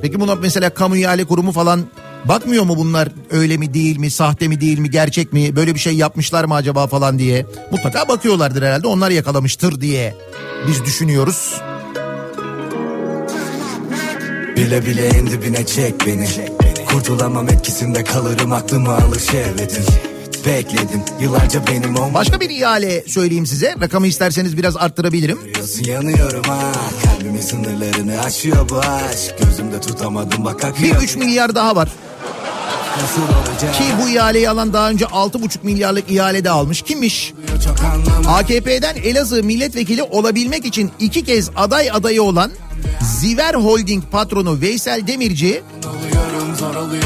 Speaker 1: Peki buna mesela kamu ihale kurumu falan bakmıyor mu bunlar öyle mi değil mi, sahte mi değil mi, gerçek mi, böyle bir şey yapmışlar mı acaba falan diye. Mutlaka bakıyorlardır herhalde onlar yakalamıştır diye biz düşünüyoruz.
Speaker 2: Bile bile en dibine çek beni Kurtulamam etkisinde kalırım aklımı alır şehvetin Bekledim yıllarca benim olma
Speaker 1: Başka bir ihale söyleyeyim size. Rakamı isterseniz biraz arttırabilirim.
Speaker 2: Biliyorsun yanıyorum ha Kalbimin sınırlarını aşıyor bu aşk Gözümde tutamadım bak
Speaker 1: Bir
Speaker 2: akıyor
Speaker 1: 3 milyar daha var. Ki bu ihaleyi alan daha önce 6,5 milyarlık ihale de almış. Kimmiş? AKP'den Elazığ milletvekili olabilmek için iki kez aday adayı olan Ziver Holding patronu Veysel Demirci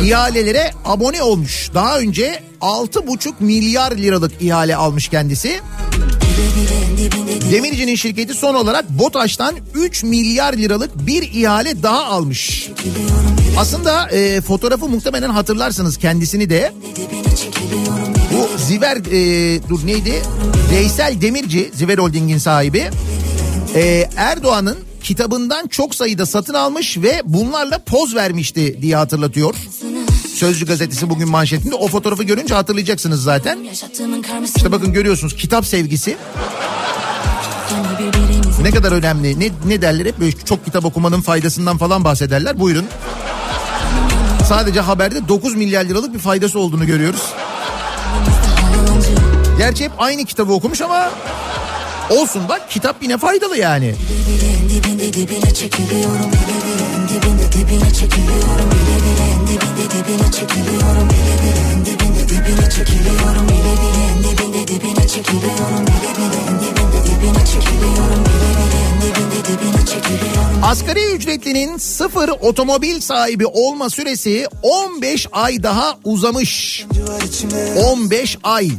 Speaker 1: ihalelere abone olmuş. Daha önce 6,5 milyar liralık ihale almış kendisi. Demirci'nin şirketi son olarak BOTAŞ'tan 3 milyar liralık bir ihale daha almış. Aslında e, fotoğrafı muhtemelen hatırlarsınız kendisini de. Bu Ziver e, dur neydi? Veysel Demirci, Ziver Holding'in sahibi. E, Erdoğan'ın kitabından çok sayıda satın almış ve bunlarla poz vermişti diye hatırlatıyor. Sözcü gazetesi bugün manşetinde o fotoğrafı görünce hatırlayacaksınız zaten. İşte bakın görüyorsunuz kitap sevgisi ne kadar önemli. Ne, ne derler hep böyle çok kitap okumanın faydasından falan bahsederler. Buyurun. Sadece haberde 9 milyar liralık bir faydası olduğunu görüyoruz. Gerçi hep aynı kitabı okumuş ama olsun bak kitap yine faydalı yani. Asgari ücretlinin sıfır otomobil sahibi olma süresi 15 ay daha uzamış. 15 ay.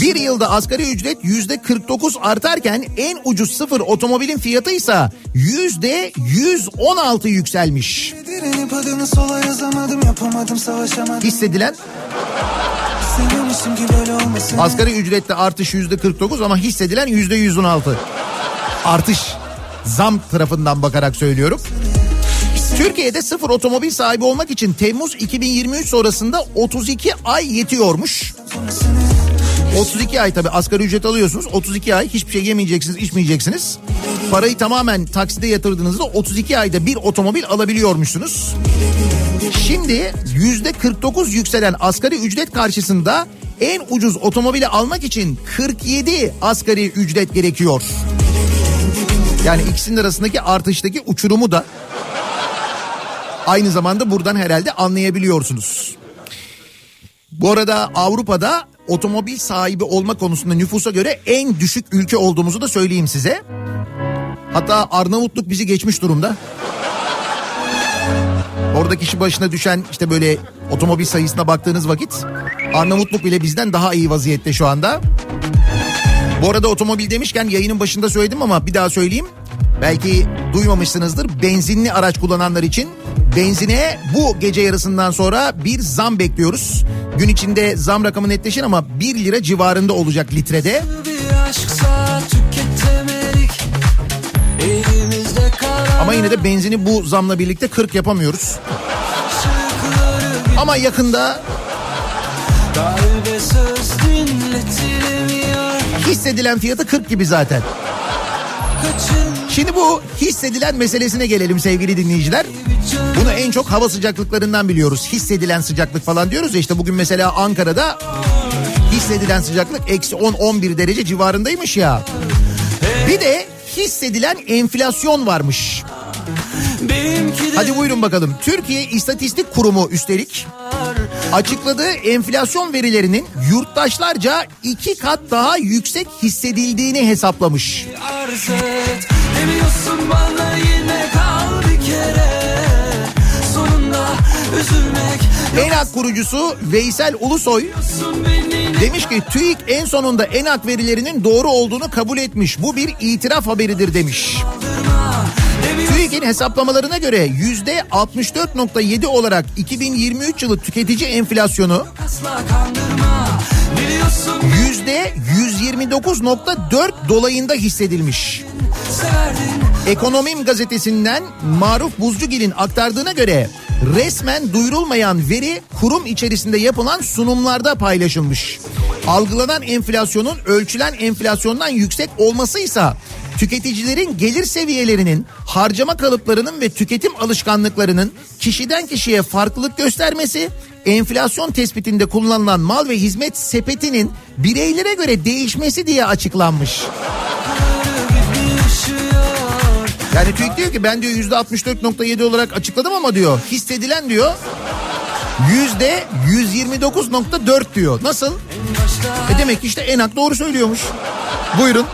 Speaker 1: Bir yılda asgari ücret yüzde 49 artarken en ucuz sıfır otomobilin fiyatı ise yüzde 116 yükselmiş. Hissedilen
Speaker 9: Sevmemişim ki
Speaker 1: ücrette artış yüzde 49 ama hissedilen yüzde 116. Artış. Zam tarafından bakarak söylüyorum. Türkiye'de sıfır otomobil sahibi olmak için Temmuz 2023 sonrasında 32 ay yetiyormuş. 32 ay tabii asgari ücret alıyorsunuz. 32 ay hiçbir şey yemeyeceksiniz, içmeyeceksiniz. Parayı tamamen takside yatırdığınızda 32 ayda bir otomobil alabiliyormuşsunuz. Şimdi yüzde 49 yükselen asgari ücret karşısında en ucuz otomobili almak için 47 asgari ücret gerekiyor. Yani ikisinin arasındaki artıştaki uçurumu da aynı zamanda buradan herhalde anlayabiliyorsunuz. Bu arada Avrupa'da otomobil sahibi olma konusunda nüfusa göre en düşük ülke olduğumuzu da söyleyeyim size. Hatta Arnavutluk bizi geçmiş durumda. Orada kişi başına düşen işte böyle otomobil sayısına baktığınız vakit Arnavutluk bile bizden daha iyi vaziyette şu anda. Bu arada otomobil demişken yayının başında söyledim ama bir daha söyleyeyim. Belki duymamışsınızdır. Benzinli araç kullananlar için benzine bu gece yarısından sonra bir zam bekliyoruz. Gün içinde zam rakamı netleşir ama 1 lira civarında olacak litrede.
Speaker 7: Bir aşksa
Speaker 1: Ama yine de benzini bu zamla birlikte 40 yapamıyoruz. Ama yakında hissedilen fiyatı 40 gibi zaten. Şimdi bu hissedilen meselesine gelelim sevgili dinleyiciler. Bunu en çok hava sıcaklıklarından biliyoruz. Hissedilen sıcaklık falan diyoruz ya işte bugün mesela Ankara'da hissedilen sıcaklık eksi 10-11 derece civarındaymış ya. Bir de hissedilen enflasyon varmış. Hadi buyurun bakalım. Türkiye İstatistik Kurumu üstelik açıkladığı enflasyon verilerinin yurttaşlarca iki kat daha yüksek hissedildiğini hesaplamış.
Speaker 7: arz et Demiyorsun bana yine kal bir kere Sonunda üzülmek
Speaker 1: ENAK kurucusu Veysel Ulusoy demiş ki TÜİK en sonunda ENAK verilerinin doğru olduğunu kabul etmiş. Bu bir itiraf haberidir demiş.
Speaker 7: kaldırma
Speaker 1: TÜİK'in hesaplamalarına göre yüzde 64.7 olarak 2023 yılı tüketici enflasyonu yüzde 129.4 dolayında hissedilmiş. Ekonomim gazetesinden Maruf Buzcugil'in aktardığına göre resmen duyurulmayan veri kurum içerisinde yapılan sunumlarda paylaşılmış. Algılanan enflasyonun ölçülen enflasyondan yüksek olmasıysa tüketicilerin gelir seviyelerinin, harcama kalıplarının ve tüketim alışkanlıklarının kişiden kişiye farklılık göstermesi, enflasyon tespitinde kullanılan mal ve hizmet sepetinin bireylere göre değişmesi diye açıklanmış. Yani TÜİK diyor ki ben diyor yüzde 64.7 olarak açıkladım ama diyor hissedilen diyor yüzde 129.4 diyor. Nasıl? E demek ki işte ENAK doğru söylüyormuş. Buyurun.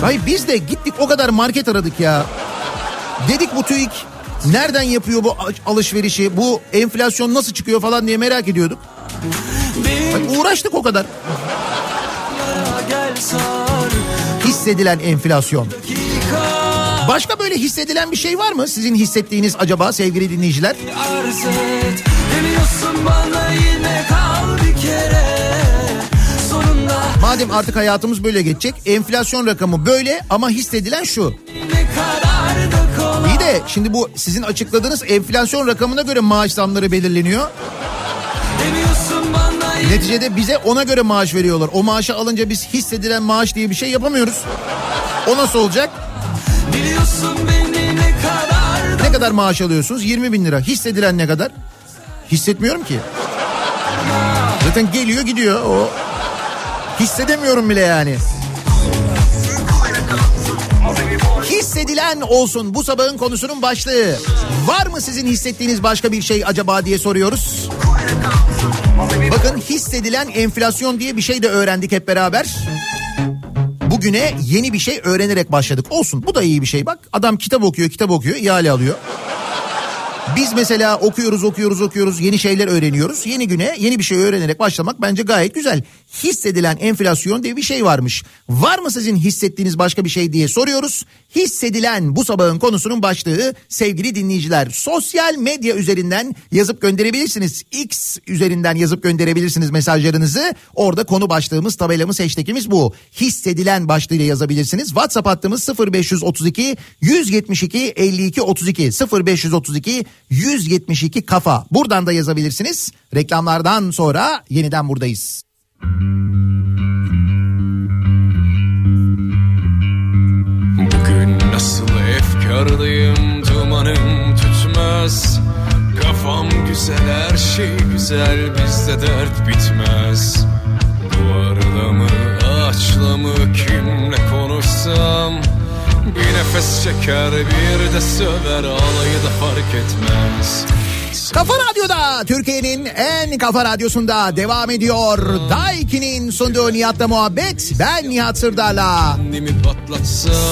Speaker 1: Hayır biz de gittik o kadar market aradık ya. Dedik bu TÜİK nereden yapıyor bu alışverişi? Bu enflasyon nasıl çıkıyor falan diye merak ediyorduk. Ay, uğraştık o kadar. Hissedilen enflasyon. Başka böyle hissedilen bir şey var mı? Sizin hissettiğiniz acaba sevgili dinleyiciler?
Speaker 7: arz et bana yine kal bir kere
Speaker 1: Madem artık hayatımız böyle geçecek. Enflasyon rakamı böyle ama hissedilen şu. İyi de şimdi bu sizin açıkladığınız enflasyon rakamına göre maaş zamları belirleniyor. Neticede bize ona göre maaş veriyorlar. O maaşı alınca biz hissedilen maaş diye bir şey yapamıyoruz. O nasıl olacak?
Speaker 7: Biliyorsun beni ne kadar da
Speaker 1: Ne kadar maaş alıyorsunuz? 20 bin lira. Hissedilen ne kadar? Hissetmiyorum ki. Zaten geliyor gidiyor o. Hissedemiyorum bile yani. Hissedilen olsun bu sabahın konusunun başlığı. Var mı sizin hissettiğiniz başka bir şey acaba diye soruyoruz. Bakın hissedilen enflasyon diye bir şey de öğrendik hep beraber. Bugüne yeni bir şey öğrenerek başladık. Olsun bu da iyi bir şey bak. Adam kitap okuyor kitap okuyor ihale alıyor. Biz mesela okuyoruz okuyoruz okuyoruz yeni şeyler öğreniyoruz. Yeni güne yeni bir şey öğrenerek başlamak bence gayet güzel. Hissedilen enflasyon diye bir şey varmış. Var mı sizin hissettiğiniz başka bir şey diye soruyoruz. Hissedilen bu sabahın konusunun başlığı sevgili dinleyiciler. Sosyal medya üzerinden yazıp gönderebilirsiniz. X üzerinden yazıp gönderebilirsiniz mesajlarınızı. Orada konu başlığımız tabelamız hashtagimiz bu. Hissedilen başlığıyla yazabilirsiniz. WhatsApp hattımız 0532 172 52 32 0532 172 kafa. Buradan da yazabilirsiniz. Reklamlardan sonra yeniden buradayız.
Speaker 6: Bugün nasıl efkarlıyım dumanım tutmaz. Kafam güzel her şey güzel bizde dert bitmez. Duvarla mı ağaçla mı kimle konuşsam? Bir nefes çeker bir de söver alayı da fark etmez
Speaker 1: Kafa Radyo'da Türkiye'nin en kafa radyosunda devam ediyor. Daiki'nin sunduğu Nihat'la muhabbet. Ben Nihat Sırdar'la.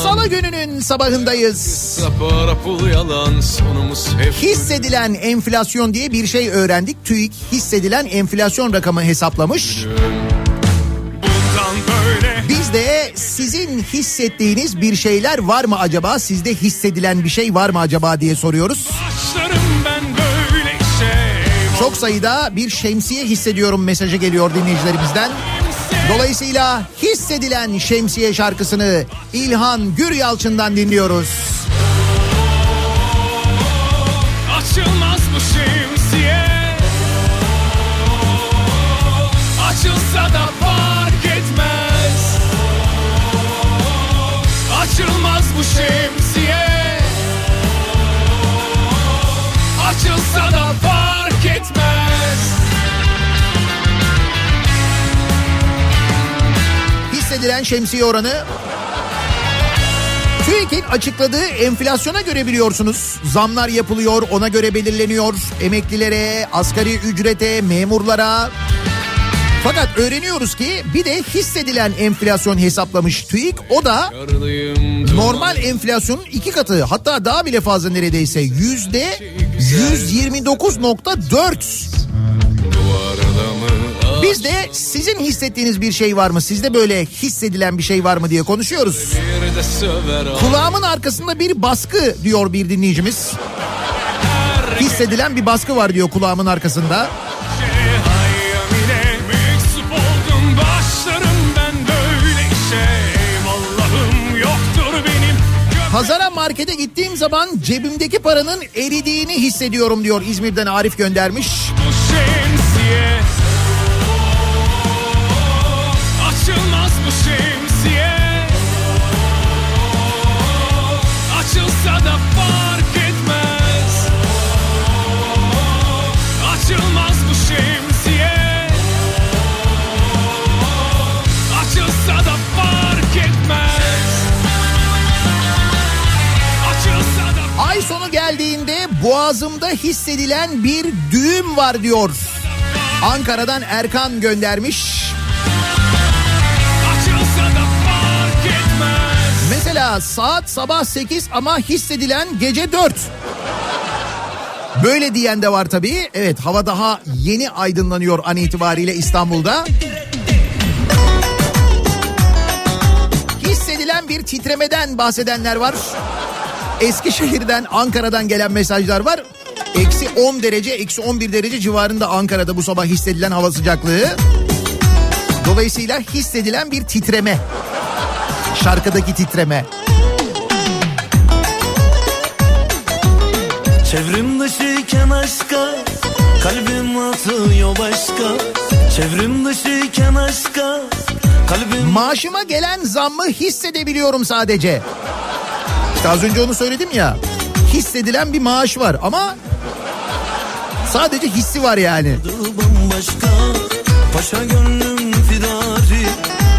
Speaker 1: Salı gününün sabahındayız. Hissedilen enflasyon diye bir şey öğrendik. TÜİK hissedilen enflasyon rakamı hesaplamış. Biz de sizin hissettiğiniz bir şeyler var mı acaba? Sizde hissedilen bir şey var mı acaba diye soruyoruz.
Speaker 6: başlarım
Speaker 1: Çok sayıda bir şemsiye hissediyorum mesajı geliyor dinleyicilerimizden. Dolayısıyla hissedilen şemsiye şarkısını İlhan Güryalçın'dan dinliyoruz. Hissedilen şemsiye oranı? TÜİK'in açıkladığı enflasyona göre biliyorsunuz. Zamlar yapılıyor ona göre belirleniyor. Emeklilere asgari ücrete memurlara. Fakat öğreniyoruz ki bir de hissedilen enflasyon hesaplamış TÜİK. O da normal enflasyonun iki katı. Hatta daha bile fazla neredeyse. Yüzde 129.4
Speaker 6: duvarda mı
Speaker 1: biz de sizin hissettiğiniz bir şey var mı sizde böyle hissedilen bir şey var mı diye konuşuyoruz. Kulağımın arkasında bir baskı diyor bir dinleyicimiz. Hissedilen bir baskı var diyor kulağımın arkasında. Pazara markete gittiğim zaman cebimdeki paranın eridiğini hissediyorum diyor İzmir'den Arif göndermiş.
Speaker 6: şemsiye
Speaker 1: boğazımda hissedilen bir düğüm var diyor. Ankara'dan Erkan göndermiş. Mesela saat sabah 8 ama hissedilen gece 4. Böyle diyen de var tabii. Evet hava daha yeni aydınlanıyor an itibariyle İstanbul'da. Hissedilen bir titremeden bahsedenler var. Eskişehir'den, Ankara'dan gelen mesajlar var. Eksi 10 derece, eksi 11 derece civarında Ankara'da bu sabah hissedilen hava sıcaklığı. Dolayısıyla hissedilen bir titreme. Şarkıdaki titreme.
Speaker 2: Çevrim dışıyken aşka Kalbim atıyor başka Çevrim dışıyken aşka Kalbim
Speaker 1: Maaşıma gelen zammı hissedebiliyorum sadece. İşte az önce onu söyledim ya. Hissedilen bir maaş var ama sadece hissi var yani.
Speaker 2: bambaşka Paşa gönlüm fidari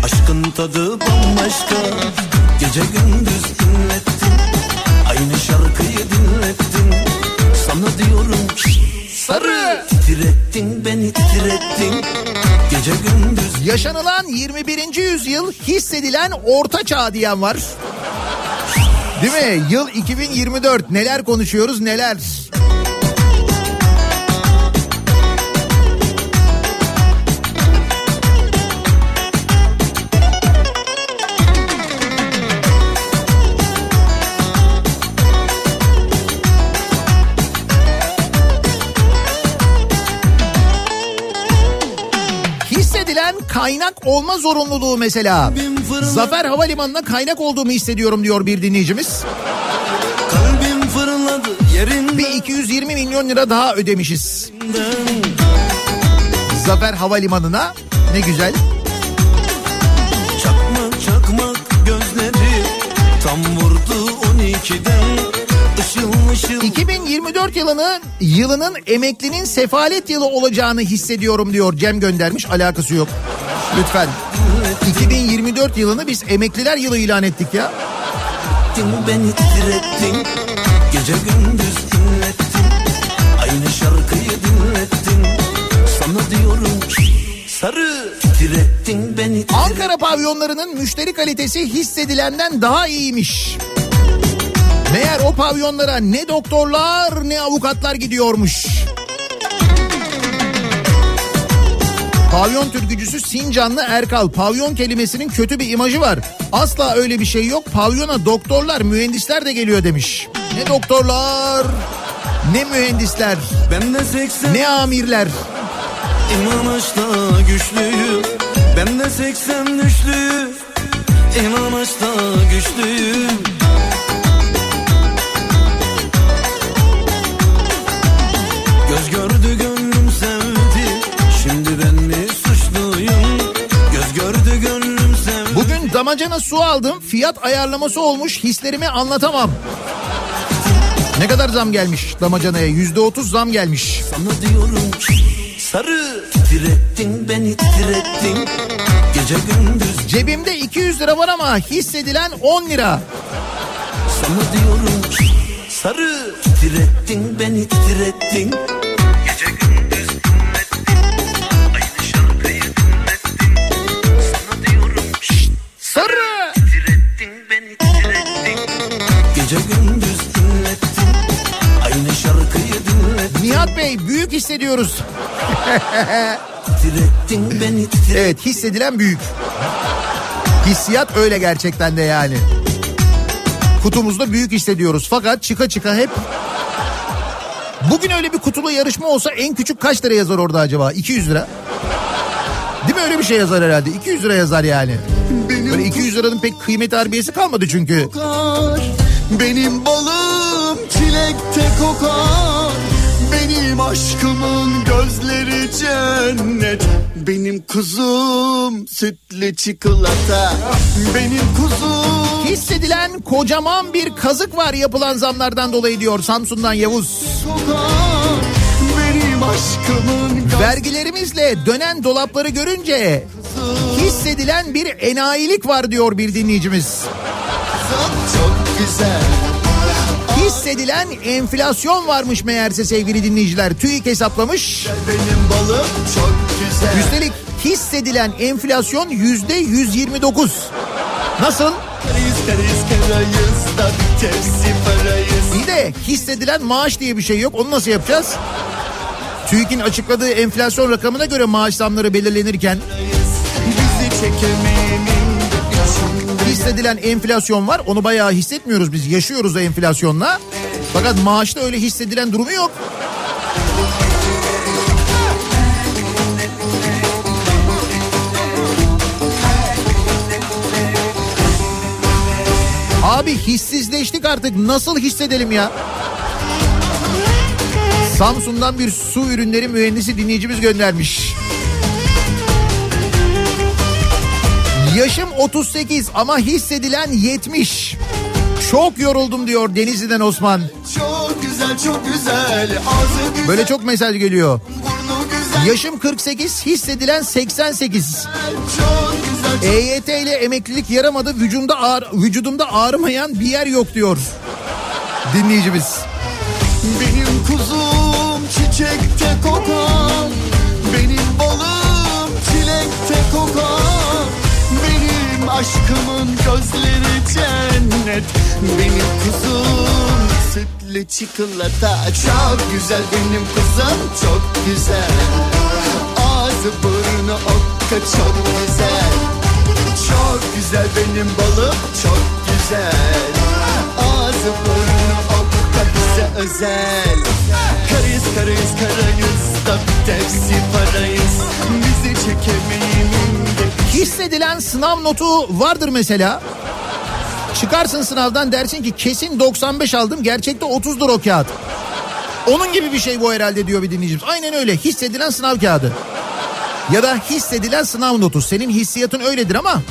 Speaker 2: Aşkın tadı bambaşka Gece gündüz dinlettin Aynı şarkıyı dinlettin Sana diyorum
Speaker 1: Sarı.
Speaker 2: Titrettin beni titrettin Gece gündüz
Speaker 1: Yaşanılan 21. yüzyıl hissedilen orta çağ diyen var. Değil mi? Yıl 2024 neler konuşuyoruz neler. Hissedilen kaynak olma zorunluluğu mesela. Zafer Havalimanı'na kaynak olduğumu hissediyorum diyor bir dinleyicimiz.
Speaker 2: Fırladı
Speaker 1: Bir 220 milyon lira daha ödemişiz. Zafer Havalimanı'na ne güzel.
Speaker 2: Çakmak çakmak gözleri tam vurdu 12'den ışıl ışıl
Speaker 1: 2024 yılını yılının emeklinin sefalet yılı olacağını hissediyorum diyor Cem göndermiş alakası yok. Lütfen. 2024 yılını biz emekliler yılı ilan ettik ya.
Speaker 2: ettin beni titrettin Gece gündüz Aynı şarkıyı dinlettin Sana diyorum sarı titrettin beni titrettin
Speaker 1: Ankara pavyonlarının müşteri kalitesi hissedilenden daha iyiymiş. Meğer o pavyonlara ne doktorlar ne avukatlar gidiyormuş. Pavyon türkücüsü Sincanlı Erkal. Pavyon kelimesinin kötü bir imajı var. Asla öyle bir şey yok. Pavyona doktorlar, mühendisler de geliyor demiş. Ne doktorlar, ne mühendisler,
Speaker 2: Ben de 80
Speaker 1: ne amirler.
Speaker 2: İnanışta güçlüyüm Ben de 80 düşlüyüm İnanışta güçlüyüm
Speaker 1: damacana su aldım. Fiyat ayarlaması olmuş. Hislerimi anlatamam. Ne kadar zam gelmiş damacanaya? Yüzde otuz zam gelmiş.
Speaker 2: Sana diyorum ki sarı titrettin beni titrettin Gece gündüz
Speaker 1: Cebimde 200 lira var ama hissedilen 10 lira.
Speaker 2: Sana diyorum ki sarı titrettin beni titrettin
Speaker 1: Sarı.
Speaker 2: titrettin beni titrettin Gece gündüz dinlettin Aynı şarkıyı dinlettin
Speaker 1: Nihat Bey büyük hissediyoruz.
Speaker 2: Titrettin beni titrettin
Speaker 1: Evet hissedilen büyük. Hissiyat öyle gerçekten de yani. Kutumuzda büyük hissediyoruz fakat çıka çıka hep Bugün öyle bir kutulu yarışma olsa en küçük kaç lira yazar orada acaba? 200 lira. Değil mi öyle bir şey yazar herhalde? 200 lira yazar yani. Böyle 200 liranın pek kıymeti harbiyesi kalmadı çünkü.
Speaker 10: kokar Benim balım çilekte kokar Benim aşkımın gözleri cennet Benim kuzum sütlü çikolata Benim kuzum
Speaker 1: Hissedilen kocaman bir kazık var yapılan zamlardan dolayı diyor Samsun'dan Yavuz.
Speaker 10: aşkımın
Speaker 1: Vergilerimizle dönen dolapları görünce hissedilen bir enayilik var diyor bir dinleyicimiz.
Speaker 10: gözü çok güzel
Speaker 1: Hissedilen enflasyon varmış meğerse sevgili dinleyiciler. TÜİK hesaplamış. Üstelik hissedilen enflasyon yüzde 129. Nasıl?
Speaker 10: Bir
Speaker 1: de hissedilen maaş diye bir şey yok. Onu nasıl yapacağız? TÜİK'in açıkladığı enflasyon rakamına göre maaş zamları belirlenirken hissedilen enflasyon var. Onu bayağı hissetmiyoruz biz. Yaşıyoruz o enflasyonla. Fakat maaşta öyle hissedilen durumu yok. Abi hissizleştik artık nasıl hissedelim ya? Samsun'dan bir su ürünleri mühendisi dinleyicimiz göndermiş. Yaşım 38 ama hissedilen 70. Çok yoruldum diyor Denizli'den Osman.
Speaker 10: Çok güzel çok güzel güzel
Speaker 1: Böyle çok mesaj geliyor. Yaşım 48 hissedilen 88.
Speaker 10: Çok güzel
Speaker 1: EYT ile emeklilik yaramadı vücudumda ağır, vücudumda ağrımayan bir yer yok diyor. Dinleyicimiz.
Speaker 10: Kuzum çiçekte kokar. Benim balım çilekte kokar. Benim aşkımın gözleri cennet. Benim kuzum sütlü çikolata Çok güzel benim kızım çok güzel. Ağzı burnu okka çok güzel. Çok güzel benim balım çok güzel. Ağzı burnu bize özel Karıyız karıyız karayız da tepsi parayız Bizi çekemeyenin de
Speaker 1: Hissedilen sınav notu vardır mesela. Çıkarsın sınavdan dersin ki kesin 95 aldım gerçekte 30'dur o kağıt. Onun gibi bir şey bu herhalde diyor bir dinleyicimiz. Aynen öyle hissedilen sınav kağıdı. Ya da hissedilen sınav notu. Senin hissiyatın öyledir ama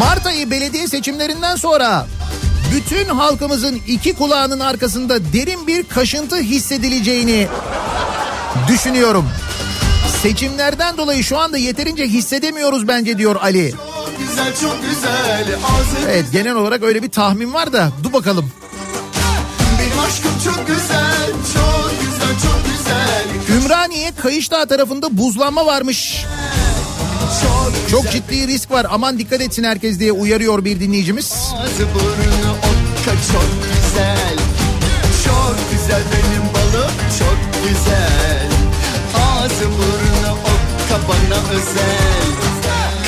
Speaker 1: Mart ayı belediye seçimlerinden sonra bütün halkımızın iki kulağının arkasında derin bir kaşıntı hissedileceğini düşünüyorum. Seçimlerden dolayı şu anda yeterince hissedemiyoruz bence diyor Ali.
Speaker 10: Güzel çok güzel
Speaker 1: Evet genel olarak öyle bir tahmin var da dur bakalım.
Speaker 10: Benim aşkım çok güzel çok güzel çok güzel
Speaker 1: Ümraniye Kayışdağ tarafında buzlanma varmış. Çok ciddi risk var. Aman dikkat etsin herkes diye uyarıyor bir dinleyicimiz.
Speaker 10: Ağzı burnu okka çok güzel. Çok güzel benim balım çok güzel. Ağzı burnu okka bana özel.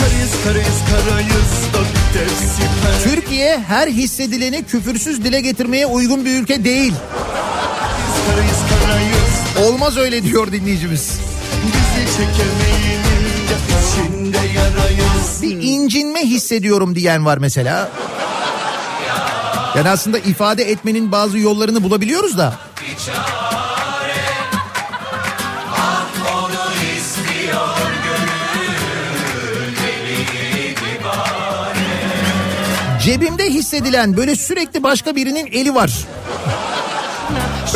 Speaker 10: Karayız karayız karayız
Speaker 1: Türkiye her hissedileni küfürsüz dile getirmeye uygun bir ülke değil. Olmaz öyle diyor dinleyicimiz.
Speaker 10: Bizi çekemeyinin de içinde yarayız
Speaker 1: Bir incinme hissediyorum diyen var mesela. Yani aslında ifade etmenin bazı yollarını bulabiliyoruz da. Cebimde hissedilen böyle sürekli başka birinin eli var.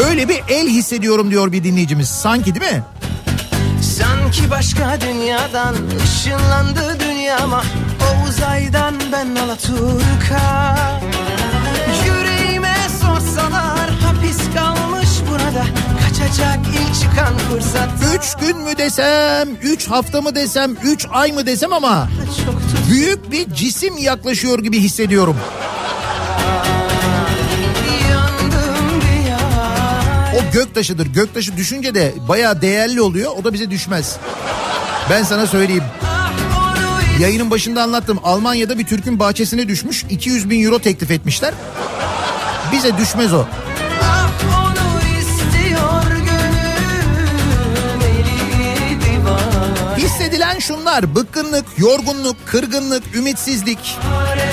Speaker 1: Öyle bir el hissediyorum diyor bir dinleyicimiz. Sanki değil mi?
Speaker 5: Sanki başka dünyadan ışınlandı dünyama. O uzaydan ben Alaturka. Yüreğime sorsalar hapis kalmış burada Kaçacak ilk çıkan fırsat.
Speaker 1: Üç gün mü desem, üç hafta mı desem, üç ay mı desem ama büyük bir cisim yaklaşıyor gibi hissediyorum. Göktaşıdır. Göktaşı düşünce de bayağı değerli oluyor. O da bize düşmez. Ben sana söyleyeyim. Yayının başında anlattım. Almanya'da bir Türk'ün bahçesine düşmüş. 200 bin euro teklif etmişler. Bize düşmez o. Hissedilen şunlar. Bıkkınlık, yorgunluk, kırgınlık, ümitsizlik.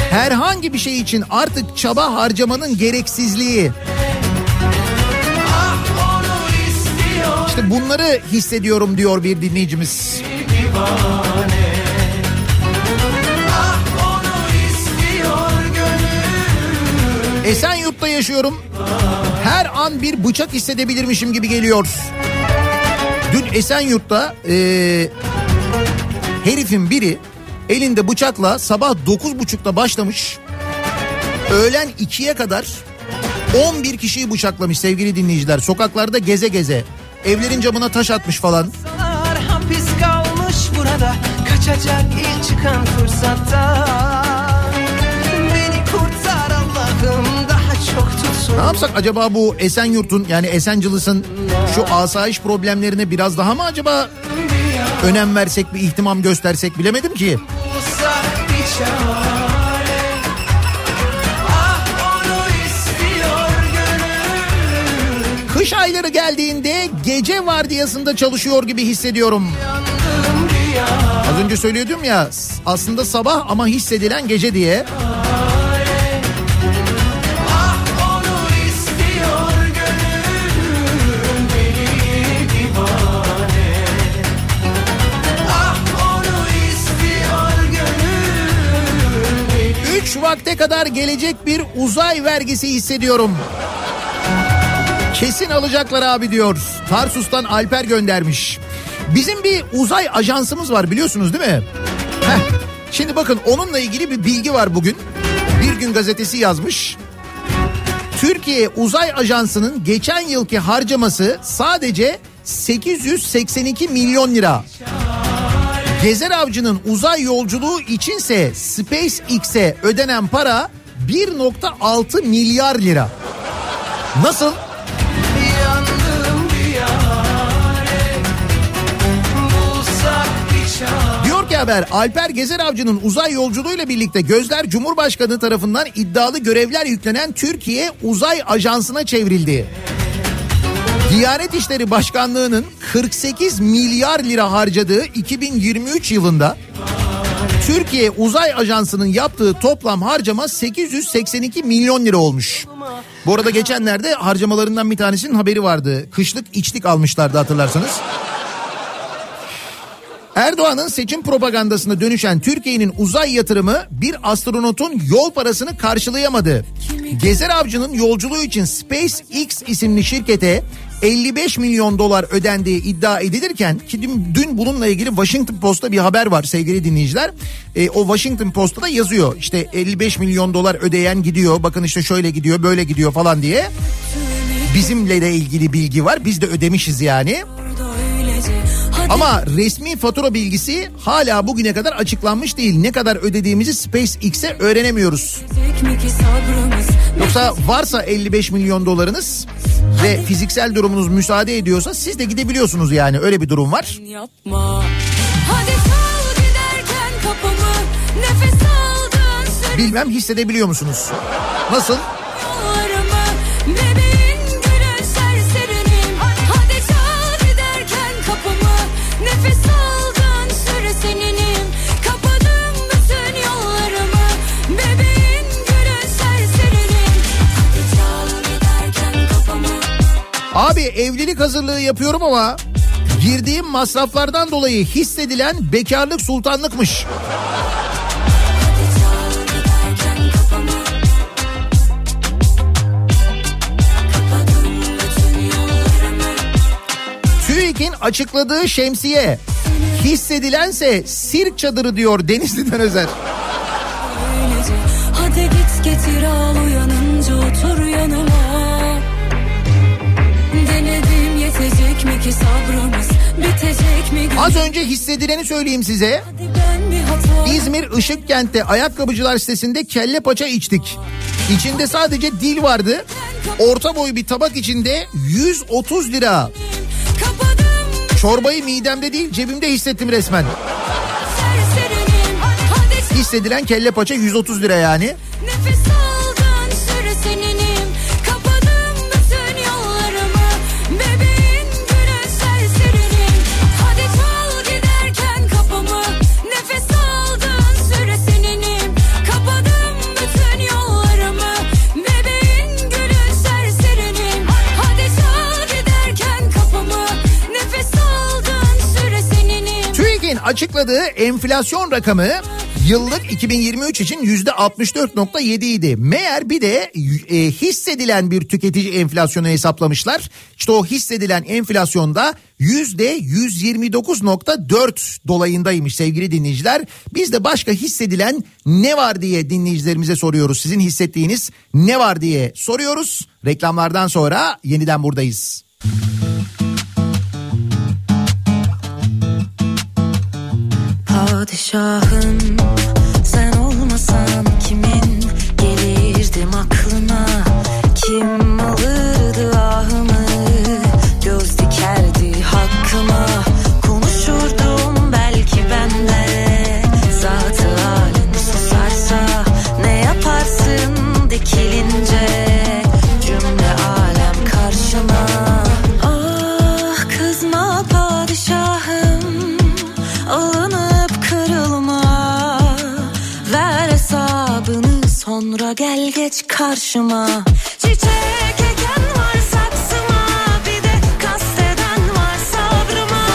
Speaker 1: Herhangi bir şey için artık çaba harcamanın gereksizliği. İşte bunları hissediyorum diyor bir dinleyicimiz.
Speaker 5: divane
Speaker 1: Esenyurt'ta yaşıyorum. Her an bir bıçak hissedebilirmişim gibi geliyor. Dün Esenyurt'ta eee herifin biri elinde bıçakla sabah 9.30'da başlamış. Öğlen 2'ye kadar 11 kişiyi bıçaklamış sevgili dinleyiciler. Sokaklarda geze geze. Evlerin camına taş atmış falan.
Speaker 5: Hapis kalmış burada Kaçacak ilk çıkan fırsatta Beni kurtar Allah'ım daha çok tutsun
Speaker 1: Ne yapsak acaba bu Esenyurt'un yani Esencilis'in şu asayiş problemlerine biraz daha mı acaba önem versek bir ihtimam göstersek bilemedim ki.
Speaker 5: Bulsak bir çare
Speaker 1: Kış ayları geldiğinde gece vardiyasında çalışıyor gibi hissediyorum. Az önce söylüyordum ya aslında sabah ama hissedilen gece diye.
Speaker 5: Onu istiyor gönül Deli divane onu istiyor gönül
Speaker 1: 3 vakte kadar gelecek bir uzay vergisi hissediyorum. Kesin alacaklar abi diyor. Tarsus'tan Alper göndermiş. Bizim bir uzay ajansımız var biliyorsunuz değil mi? Heh. Şimdi bakın onunla ilgili bir bilgi var bugün. Bir gün gazetesi yazmış. Türkiye Uzay Ajansı'nın geçen yılki harcaması sadece 882 milyon lira. Gezer Avcı'nın uzay yolculuğu içinse SpaceX'e ödenen para 1.6 milyar lira. Nasıl? Haber Alper Gezer Avcı'nın uzay yolculuğuyla birlikte gözler Cumhurbaşkanı tarafından iddialı görevler yüklenen Türkiye Uzay Ajansı'na çevrildi. Diyanet İşleri Başkanlığı'nın 48 milyar lira harcadığı 2023 yılında Türkiye Uzay Ajansı'nın yaptığı toplam harcama 882 milyon lira olmuş. Bu arada geçenlerde harcamalarından bir tanesinin haberi vardı. Kışlık içlik almışlardı hatırlarsanız. Erdoğan'ın seçim propagandasına dönüşen Türkiye'nin uzay yatırımı bir astronotun yol parasını karşılayamadı. Gezer Avcı'nın yolculuğu için SpaceX isimli şirkete 55 milyon dolar ödendiği iddia edilirken ki dün, dün bununla ilgili Washington Post'ta bir haber var sevgili dinleyiciler. E, o Washington Post'ta da yazıyor işte 55 milyon dolar ödeyen gidiyor bakın işte şöyle gidiyor böyle gidiyor falan diye. Bizimle de ilgili bilgi var biz de ödemişiz yani. Ama resmi fatura bilgisi hala bugüne kadar açıklanmış değil. Ne kadar ödediğimizi SpaceX'e öğrenemiyoruz. Yoksa varsa 55 milyon dolarınız ve fiziksel durumunuz müsaade ediyorsa siz de gidebiliyorsunuz yani öyle bir durum var.
Speaker 4: Yapma. Hadi çal giderken kapımı nefes aldığın süre
Speaker 1: Bilmem hissedebiliyor musunuz? Nasıl? Abi evlilik hazırlığı yapıyorum ama girdiğim masraflardan dolayı hissedilen bekarlık sultanlıkmış. TÜİK'in açıkladığı şemsiye hissedilense sirk çadırı diyor Denizli'den Özer.
Speaker 4: Hadi git getir al
Speaker 1: Az önce hissedileni söyleyeyim size. İzmir Işıkkent'te ayakkabıcılar sitesinde kelle paça içtik. İçinde sadece dil vardı. Orta boy bir tabak içinde 130 lira. Çorbayı midemde değil cebimde hissettim resmen. Hissedilen kelle paça 130 lira yani.
Speaker 4: nefes
Speaker 1: açıkladığı enflasyon rakamı yıllık 2023 için yüzde 64.7 idi. Meğer bir de e, hissedilen bir tüketici enflasyonu hesaplamışlar. İşte o hissedilen enflasyonda yüzde 129.4 dolayındaymış sevgili dinleyiciler. Biz de başka hissedilen ne var diye dinleyicilerimize soruyoruz. Sizin hissettiğiniz ne var diye soruyoruz. Reklamlardan sonra yeniden buradayız.
Speaker 4: Padişahım. Sen olmasan kimin gelirdim aklına? Kim alırdı ahımı karşıma Çiçek eken var saksıma Bir de kasteden var sabrıma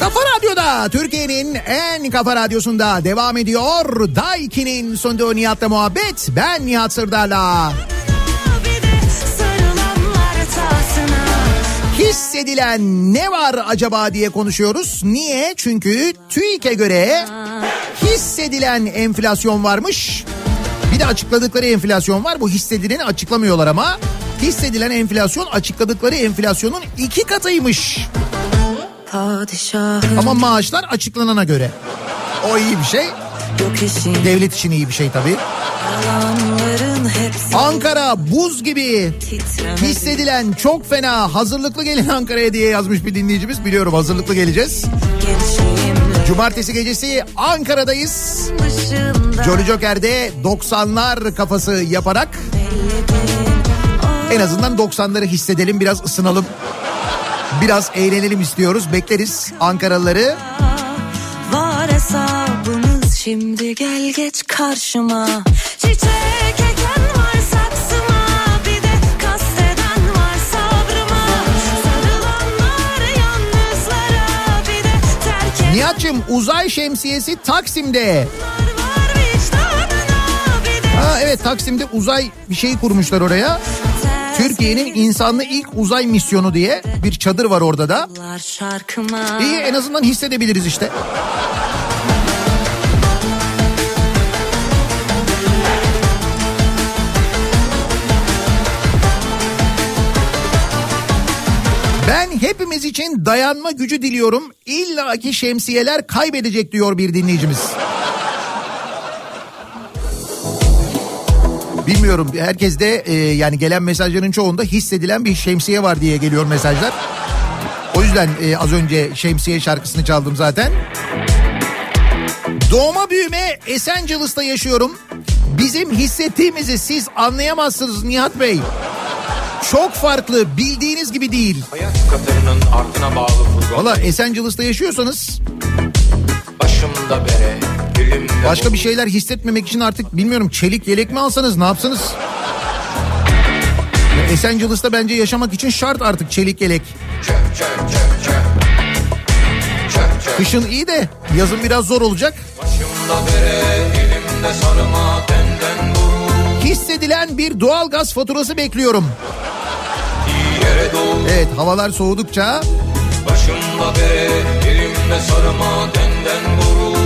Speaker 1: Kafa Radyo'da Türkiye'nin en kafa radyosunda devam ediyor. Daiki'nin sunduğu Nihat'la muhabbet. Ben Nihat Sırdar'la. Hissedilen ne var acaba diye konuşuyoruz. Niye? Çünkü TÜİK'e göre hissedilen enflasyon varmış. Bir de açıkladıkları enflasyon var. Bu hissedileni açıklamıyorlar ama. Hissedilen enflasyon açıkladıkları enflasyonun iki katıymış.
Speaker 4: Padişahım
Speaker 1: Ama maaşlar açıklanana göre. O iyi bir şey. Devlet için iyi bir şey tabii. Ankara buz gibi hissedilen çok fena hazırlıklı gelin Ankara'ya diye yazmış bir dinleyicimiz biliyorum hazırlıklı geleceğiz.
Speaker 4: Gençliğimle
Speaker 1: Cumartesi gecesi Ankara'dayız. Jolly Joker'de 90'lar kafası yaparak en azından 90'ları hissedelim biraz ısınalım. Biraz eğlenelim istiyoruz. Bekleriz Ankaralıları.
Speaker 4: Var hesabımız şimdi gel geç karşıma Çiçek
Speaker 1: Nihat'cığım uzay şemsiyesi Taksim'de. Ha evet Taksim'de uzay bir şey kurmuşlar oraya. Türkiye'nin insanlı ilk uzay misyonu diye bir çadır var orada da. İyi en azından hissedebiliriz işte. Ben hepimiz için dayanma gücü diliyorum. İlla ki şemsiyeler kaybedecek diyor bir dinleyicimiz. Bilmiyorum herkes de e, yani gelen mesajların çoğunda hissedilen bir şemsiye var diye geliyor mesajlar. O yüzden e, az önce şemsiye şarkısını çaldım zaten. Doğma büyüme Esencilis'ta yaşıyorum. Bizim hissettiğimizi siz anlayamazsınız Nihat Bey. Çok farklı bildiğiniz gibi değil. Valla Esencilis'ta yaşıyorsanız
Speaker 11: Başımda bere,
Speaker 1: başka bir şeyler hissetmemek için artık bilmiyorum çelik yelek mi alsanız ne yapsanız? Ya Esencilis'ta bence yaşamak için şart artık çelik yelek.
Speaker 11: çök çök çök çök. Çök çök.
Speaker 1: Kışın iyi de yazın biraz zor olacak.
Speaker 11: Başımda bere, elimde sarma.
Speaker 1: Hissedilen bir doğalgaz faturası bekliyorum. Evet havalar soğudukça
Speaker 11: Başımda bere, elimde sarma, benden vurur.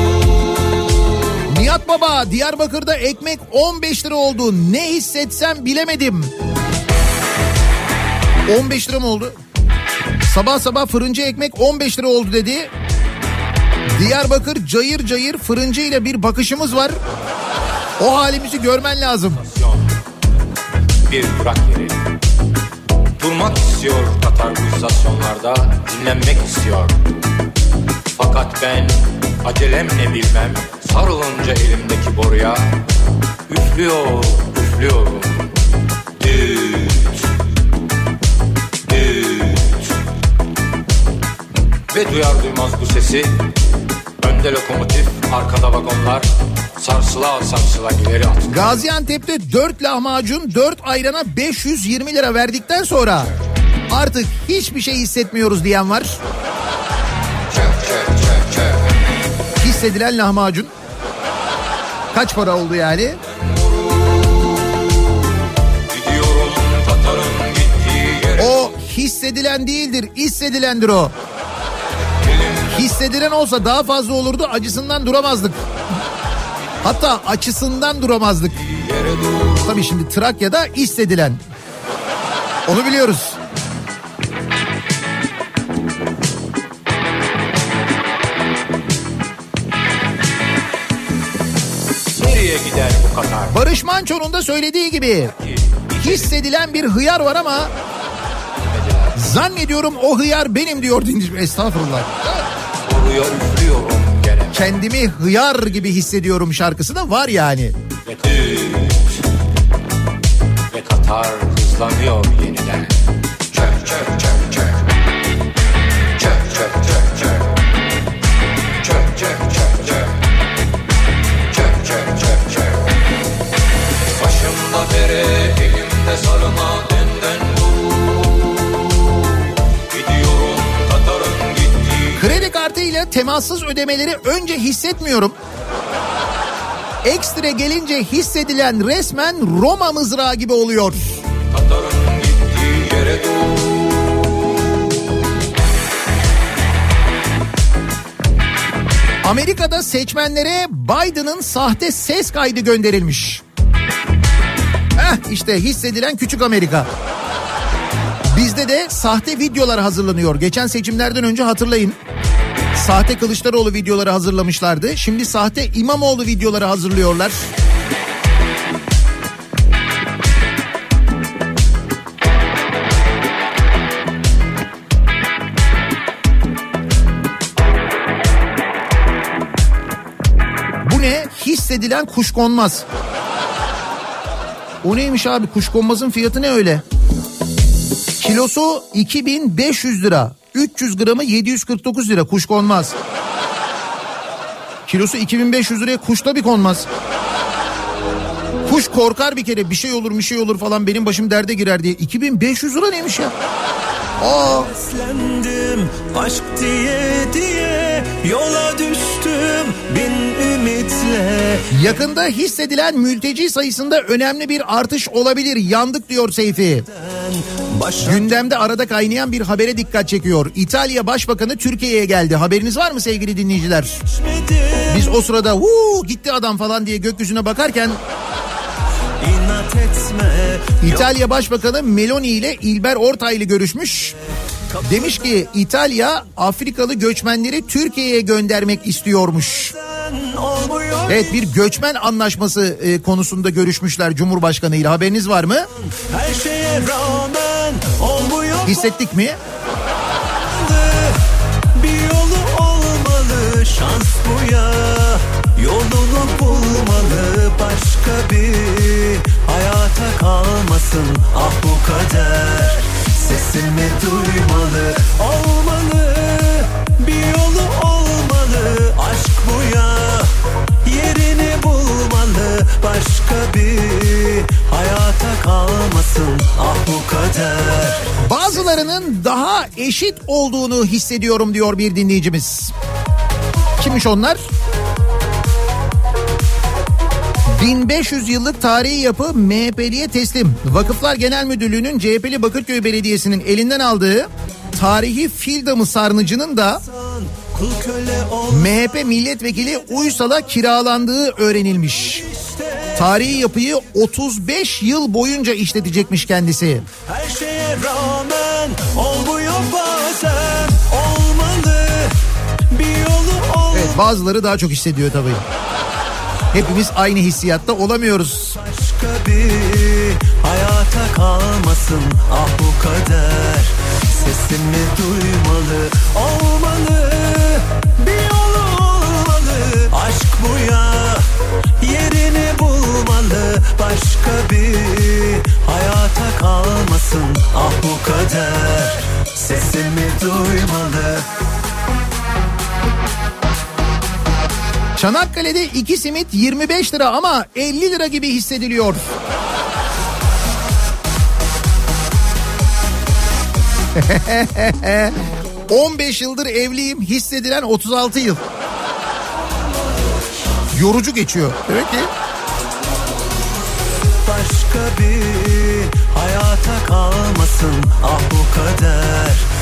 Speaker 1: Nihat Baba Diyarbakır'da ekmek 15 lira oldu. Ne hissetsem bilemedim. 15 lira mı oldu? Sabah sabah fırıncı ekmek 15 lira oldu dedi. Diyarbakır cayır cayır fırıncı ile bir bakışımız var. O halimizi görmen lazım.
Speaker 11: Bir durak yeri. Durmak istiyor Katar bu istasyonlarda, dinlenmek istiyor. Fakat ben acelem ne bilmem, sarılınca elimdeki boruya, üflüyor, üflüyorum. Düt, düt. Ve duyar duymaz bu sesi, önde lokomotif, arkada vagonlar, sarsıla sarsıla ileri at.
Speaker 1: Gaziantep'te 4 lahmacun 4 ayrana 520 lira verdikten sonra artık hiçbir şey hissetmiyoruz diyen var.
Speaker 11: Çök çök çök çök.
Speaker 1: Hissedilen lahmacun. Kaç para oldu yani? O hissedilen değildir, hissedilendir o. Hissedilen olsa daha fazla olurdu, acısından duramazdık. Hatta açısından duramazdık. Tabii şimdi Trakya'da hissedilen. Onu biliyoruz.
Speaker 11: Nereye gider bu Katar?
Speaker 1: Barış Manço'nun da söylediği gibi hissedilen bir hıyar var ama zannediyorum o hıyar benim diyor dinleyici. Estağfurullah.
Speaker 11: Vuruyor.
Speaker 1: Kendimi hıyar gibi hissediyorum şarkısı da var yani.
Speaker 11: Ve. Ve Katar hızlanıyor yeniden. Çök çök çök çök.
Speaker 1: Temassız ödemeleri önce hissetmiyorum. Ekstra gelince hissedilen resmen Roma mızrağı gibi oluyor. Amerika'da seçmenlere Biden'ın sahte ses kaydı gönderilmiş. Heh işte hissedilen küçük Amerika. Bizde de sahte videolar hazırlanıyor. Geçen seçimlerden önce hatırlayın. Sahte Kılıçdaroğlu videoları hazırlamışlardı. Şimdi sahte İmamoğlu videoları hazırlıyorlar. hissedilen kuşkonmaz. O neymiş abi kuşkonmazın fiyatı ne öyle? Kilosu 2500 lira. 300 gramı 749 lira kuşkonmaz. Kilosu 2500 liraya kuş tabii konmaz. Kuş korkar bir kere bir şey olur bir şey olur falan benim başım derde girer diye. 2500 lira neymiş ya? Aa.
Speaker 2: Seslendim aşk diye diye yola düştüm bin ümitle.
Speaker 1: Yakında hissedilen mülteci sayısında önemli bir artış olabilir. Yandık diyor Seyfi. Gündemde arada kaynayan bir habere dikkat çekiyor. İtalya Başbakanı Türkiye'ye geldi. Haberiniz var mı sevgili dinleyiciler? Biz o sırada huu gitti adam falan diye gökyüzüne bakarken
Speaker 2: İnat etme
Speaker 1: İtalya Başbakanı Meloni ile İlber Ortaylı görüşmüş. Demiş ki İtalya Afrikalı göçmenleri Türkiye'ye göndermek istiyormuş. Evet bir göçmen anlaşması e, konusunda görüşmüşler Cumhurbaşkanı ile haberiniz var mı?
Speaker 2: her şeye rağmen
Speaker 1: Hissettik mi?
Speaker 2: Bir yolu olmalı şans bu ya. Yolunu bulmalı başka bir Hayata kalmasın. Ah bu kader Sesimi duymalı. Olmalı Bir yolu olmalı aşk bu ya başka bir Hayata kalmasın ah bu kader
Speaker 1: Bazılarının daha eşit olduğunu hissediyorum diyor bir dinleyicimiz. Kimmiş onlar? 1500 yıllık tarihi yapı MHP'liye teslim. Vakıflar Genel Müdürlüğü'nün CHP'li Bakırköy Belediyesi'nin elinden aldığı tarihi fil damı sarnıcının da MHP milletvekili Uysal'a kiralandığı öğrenilmiş. Tarihi yapıyı 35 yıl boyunca işletecekmiş kendisi.
Speaker 2: Her şeye rağmen olmuyor bazen olmalı bir yolu ol
Speaker 1: Evet bazıları daha çok hissediyor tabii. Hepimiz aynı hissiyatta olamıyoruz.
Speaker 2: başka bir hayata kalmasın ah bu kader sesimi duymalı olmalı bir yolu olmalı aşk bu ya. Yerini bulmalı başka bir hayata kalmasın. Ah bu kader sesimi duymalı.
Speaker 1: Çanakkale'de iki simit 25 lira ama 50 lira gibi hissediliyor. ...15 yıldır evliyim hissedilen 36 yıl. Yorucu geçiyor. Demek ki
Speaker 2: başka bir hayata kalmasın ah bu kader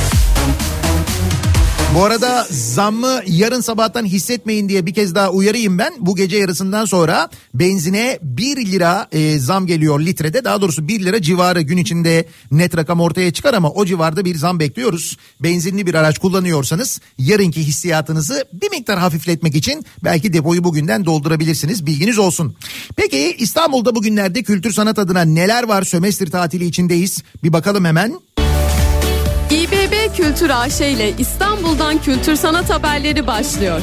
Speaker 1: Bu arada zammı yarın sabahtan hissetmeyin diye bir kez daha uyarayım ben. Bu gece yarısından sonra benzine 1 lira e, zam geliyor litrede. Daha doğrusu 1 lira civarı gün içinde net rakam ortaya çıkar ama o civarda bir zam bekliyoruz. Benzinli bir araç kullanıyorsanız yarınki hissiyatınızı bir miktar hafifletmek için belki depoyu bugünden doldurabilirsiniz. Bilginiz olsun. Peki İstanbul'da bugünlerde kültür sanat adına neler var? Sömestr tatili içindeyiz. Bir bakalım hemen.
Speaker 12: İBB Kültür AŞ ile İstanbul'dan kültür sanat haberleri başlıyor.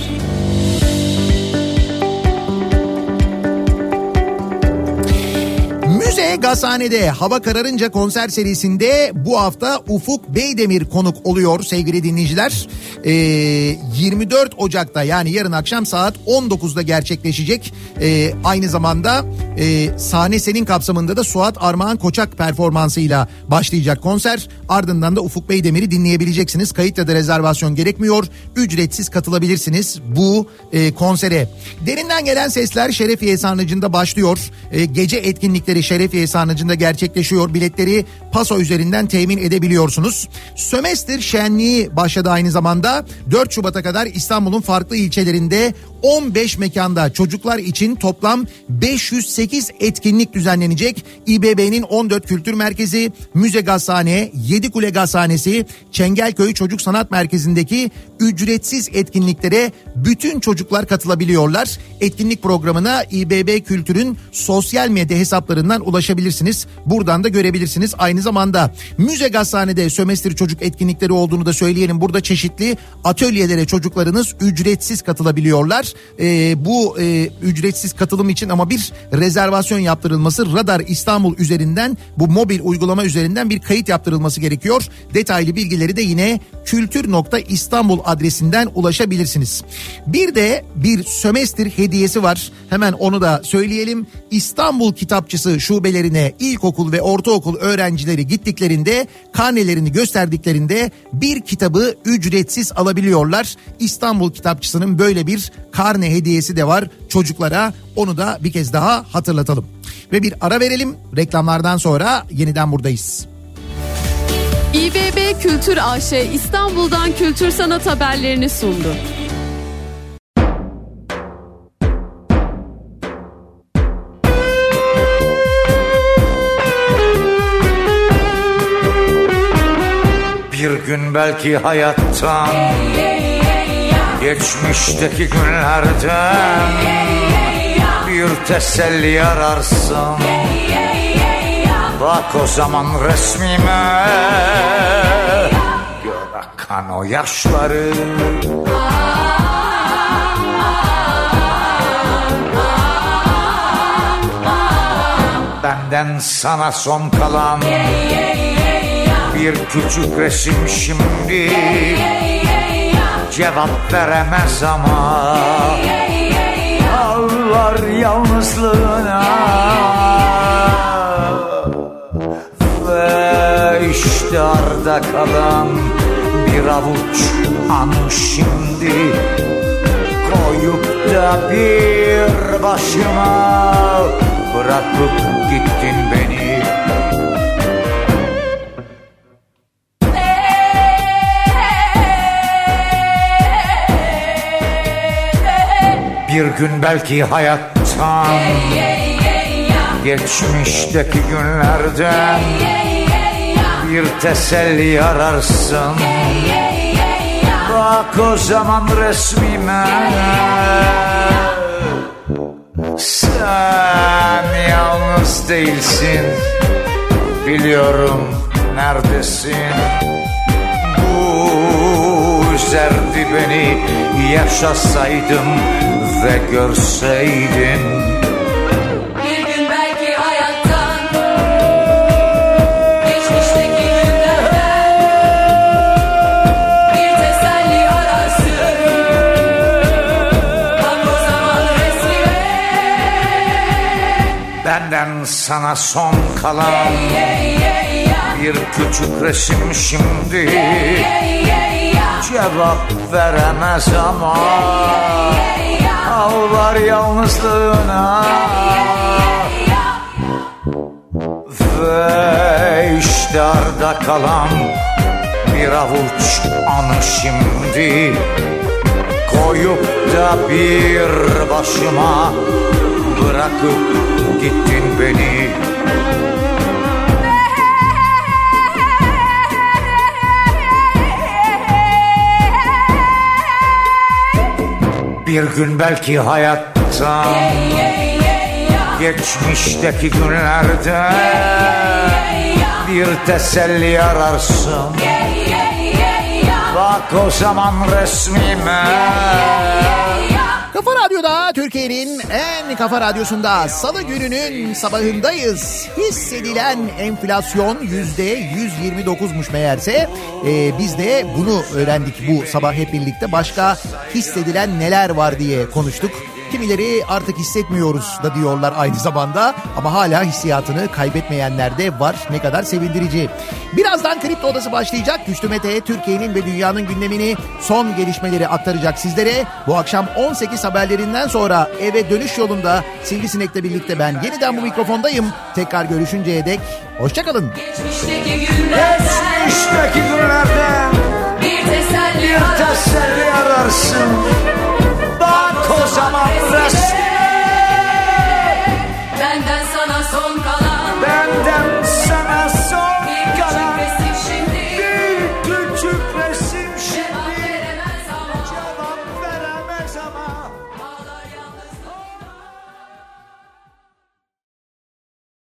Speaker 1: Müze Gazhane'de hava kararınca konser serisinde bu hafta Ufuk Beydemir konuk oluyor sevgili dinleyiciler. Ee, 24 Ocak'ta yani yarın akşam saat 19'da gerçekleşecek. Ee, aynı zamanda e, sahne senin kapsamında da Suat Armağan Koçak performansıyla başlayacak konser. Ardından da Ufuk Beydemir'i dinleyebileceksiniz. Kayıt ya da rezervasyon gerekmiyor. Ücretsiz katılabilirsiniz bu e, konsere. Derinden gelen sesler Şerefiye Sarnıcı'nda başlıyor. E, gece etkinlikleri Şerefiye Sarnıcı'nda gerçekleşiyor. Biletleri Paso üzerinden temin edebiliyorsunuz. Sömestr şenliği başladı aynı zamanda. 4 Şubat'a kadar İstanbul'un farklı ilçelerinde 15 mekanda çocuklar için toplam 508 etkinlik düzenlenecek. İBB'nin 14 kültür merkezi, müze gazhane, Yedikule Gazhanesi, Çengelköy Çocuk Sanat Merkezi'ndeki ücretsiz etkinliklere bütün çocuklar katılabiliyorlar. Etkinlik programına İBB Kültür'ün sosyal medya hesaplarından ulaşabilirsiniz. Buradan da görebilirsiniz. Aynı zamanda Müze Gazhane'de sömestr çocuk etkinlikleri olduğunu da söyleyelim. Burada çeşitli atölyelere çocuklarınız ücretsiz katılabiliyorlar. E, bu e, ücretsiz katılım için ama bir rezervasyon yaptırılması Radar İstanbul üzerinden bu mobil uygulama üzerinden bir kayıt yaptırılması gerekiyor. Detaylı bilgileri de yine kültür.istanbul adresinden ulaşabilirsiniz. Bir de bir sömestr hediyesi var. Hemen onu da söyleyelim. İstanbul Kitapçısı şubelerine ilkokul ve ortaokul öğrencileri gittiklerinde karnelerini gösterdiklerinde bir kitabı ücretsiz alabiliyorlar. İstanbul Kitapçısı'nın böyle bir karne hediyesi de var çocuklara. Onu da bir kez daha hatırlatalım. Ve bir ara verelim. Reklamlardan sonra yeniden buradayız.
Speaker 12: İBB Kültür AŞ İstanbul'dan kültür sanat haberlerini sundu.
Speaker 13: Bir gün belki hayattan Geçmişteki günlerden Bir teselli ararsın Bak o zaman resmime Gör akan o yaşları. Benden sana son kalan Bir küçük resim şimdi Cevap veremez ama Ağlar yalnızlığına Ve işte arda kalan Bir avuç an şimdi Koyup da bir başıma Bırakıp gittin Bir gün belki hayattan Geçmişteki günlerden Bir teselli ararsın. Bak o zaman resmime. Sen yalnız değilsin. Biliyorum neredesin. Bu üzerdi beni Yaşasaydım ve görseydin
Speaker 4: Bir gün belki hayattan Geçmişteki günlerden Bir teselli ararsın. Bak o zaman resmime.
Speaker 13: Benden sana son kalan Bir küçük resim şimdi. Cevap veremez ama Ağlar yalnızlığına. Ve işte arda kalan Bir avuç anı şimdi Koyup da bir başıma Bırakıp gittin beni Bir gün belki hayattan Geçmişteki günlerde Bir teselli ararsın. Bak o zaman resmime
Speaker 1: Radyo'da Türkiye'nin en kafa radyosunda salı gününün sabahındayız. Hissedilen enflasyon yüzde 129'muş meğerse. Ee, biz de bunu öğrendik bu sabah hep birlikte. Başka hissedilen neler var diye konuştuk. Kimileri artık hissetmiyoruz da diyorlar aynı zamanda ama hala hissiyatını kaybetmeyenler de var. Ne kadar sevindirici. Birazdan Kripto Odası başlayacak. Güçlü Mete Türkiye'nin ve dünyanın gündemini son gelişmeleri aktaracak sizlere. Bu akşam 18 haberlerinden sonra eve dönüş yolunda Sivrisinek'le birlikte ben yeniden bu mikrofondayım. Tekrar görüşünceye dek hoşçakalın.
Speaker 4: Geçmişteki günlerden,
Speaker 13: Geçmişteki günlerden bir
Speaker 4: teselli,
Speaker 13: bir teselli ararsın. ararsın. Yaşamak fresh.
Speaker 4: Benden sana son kalan.
Speaker 13: Benden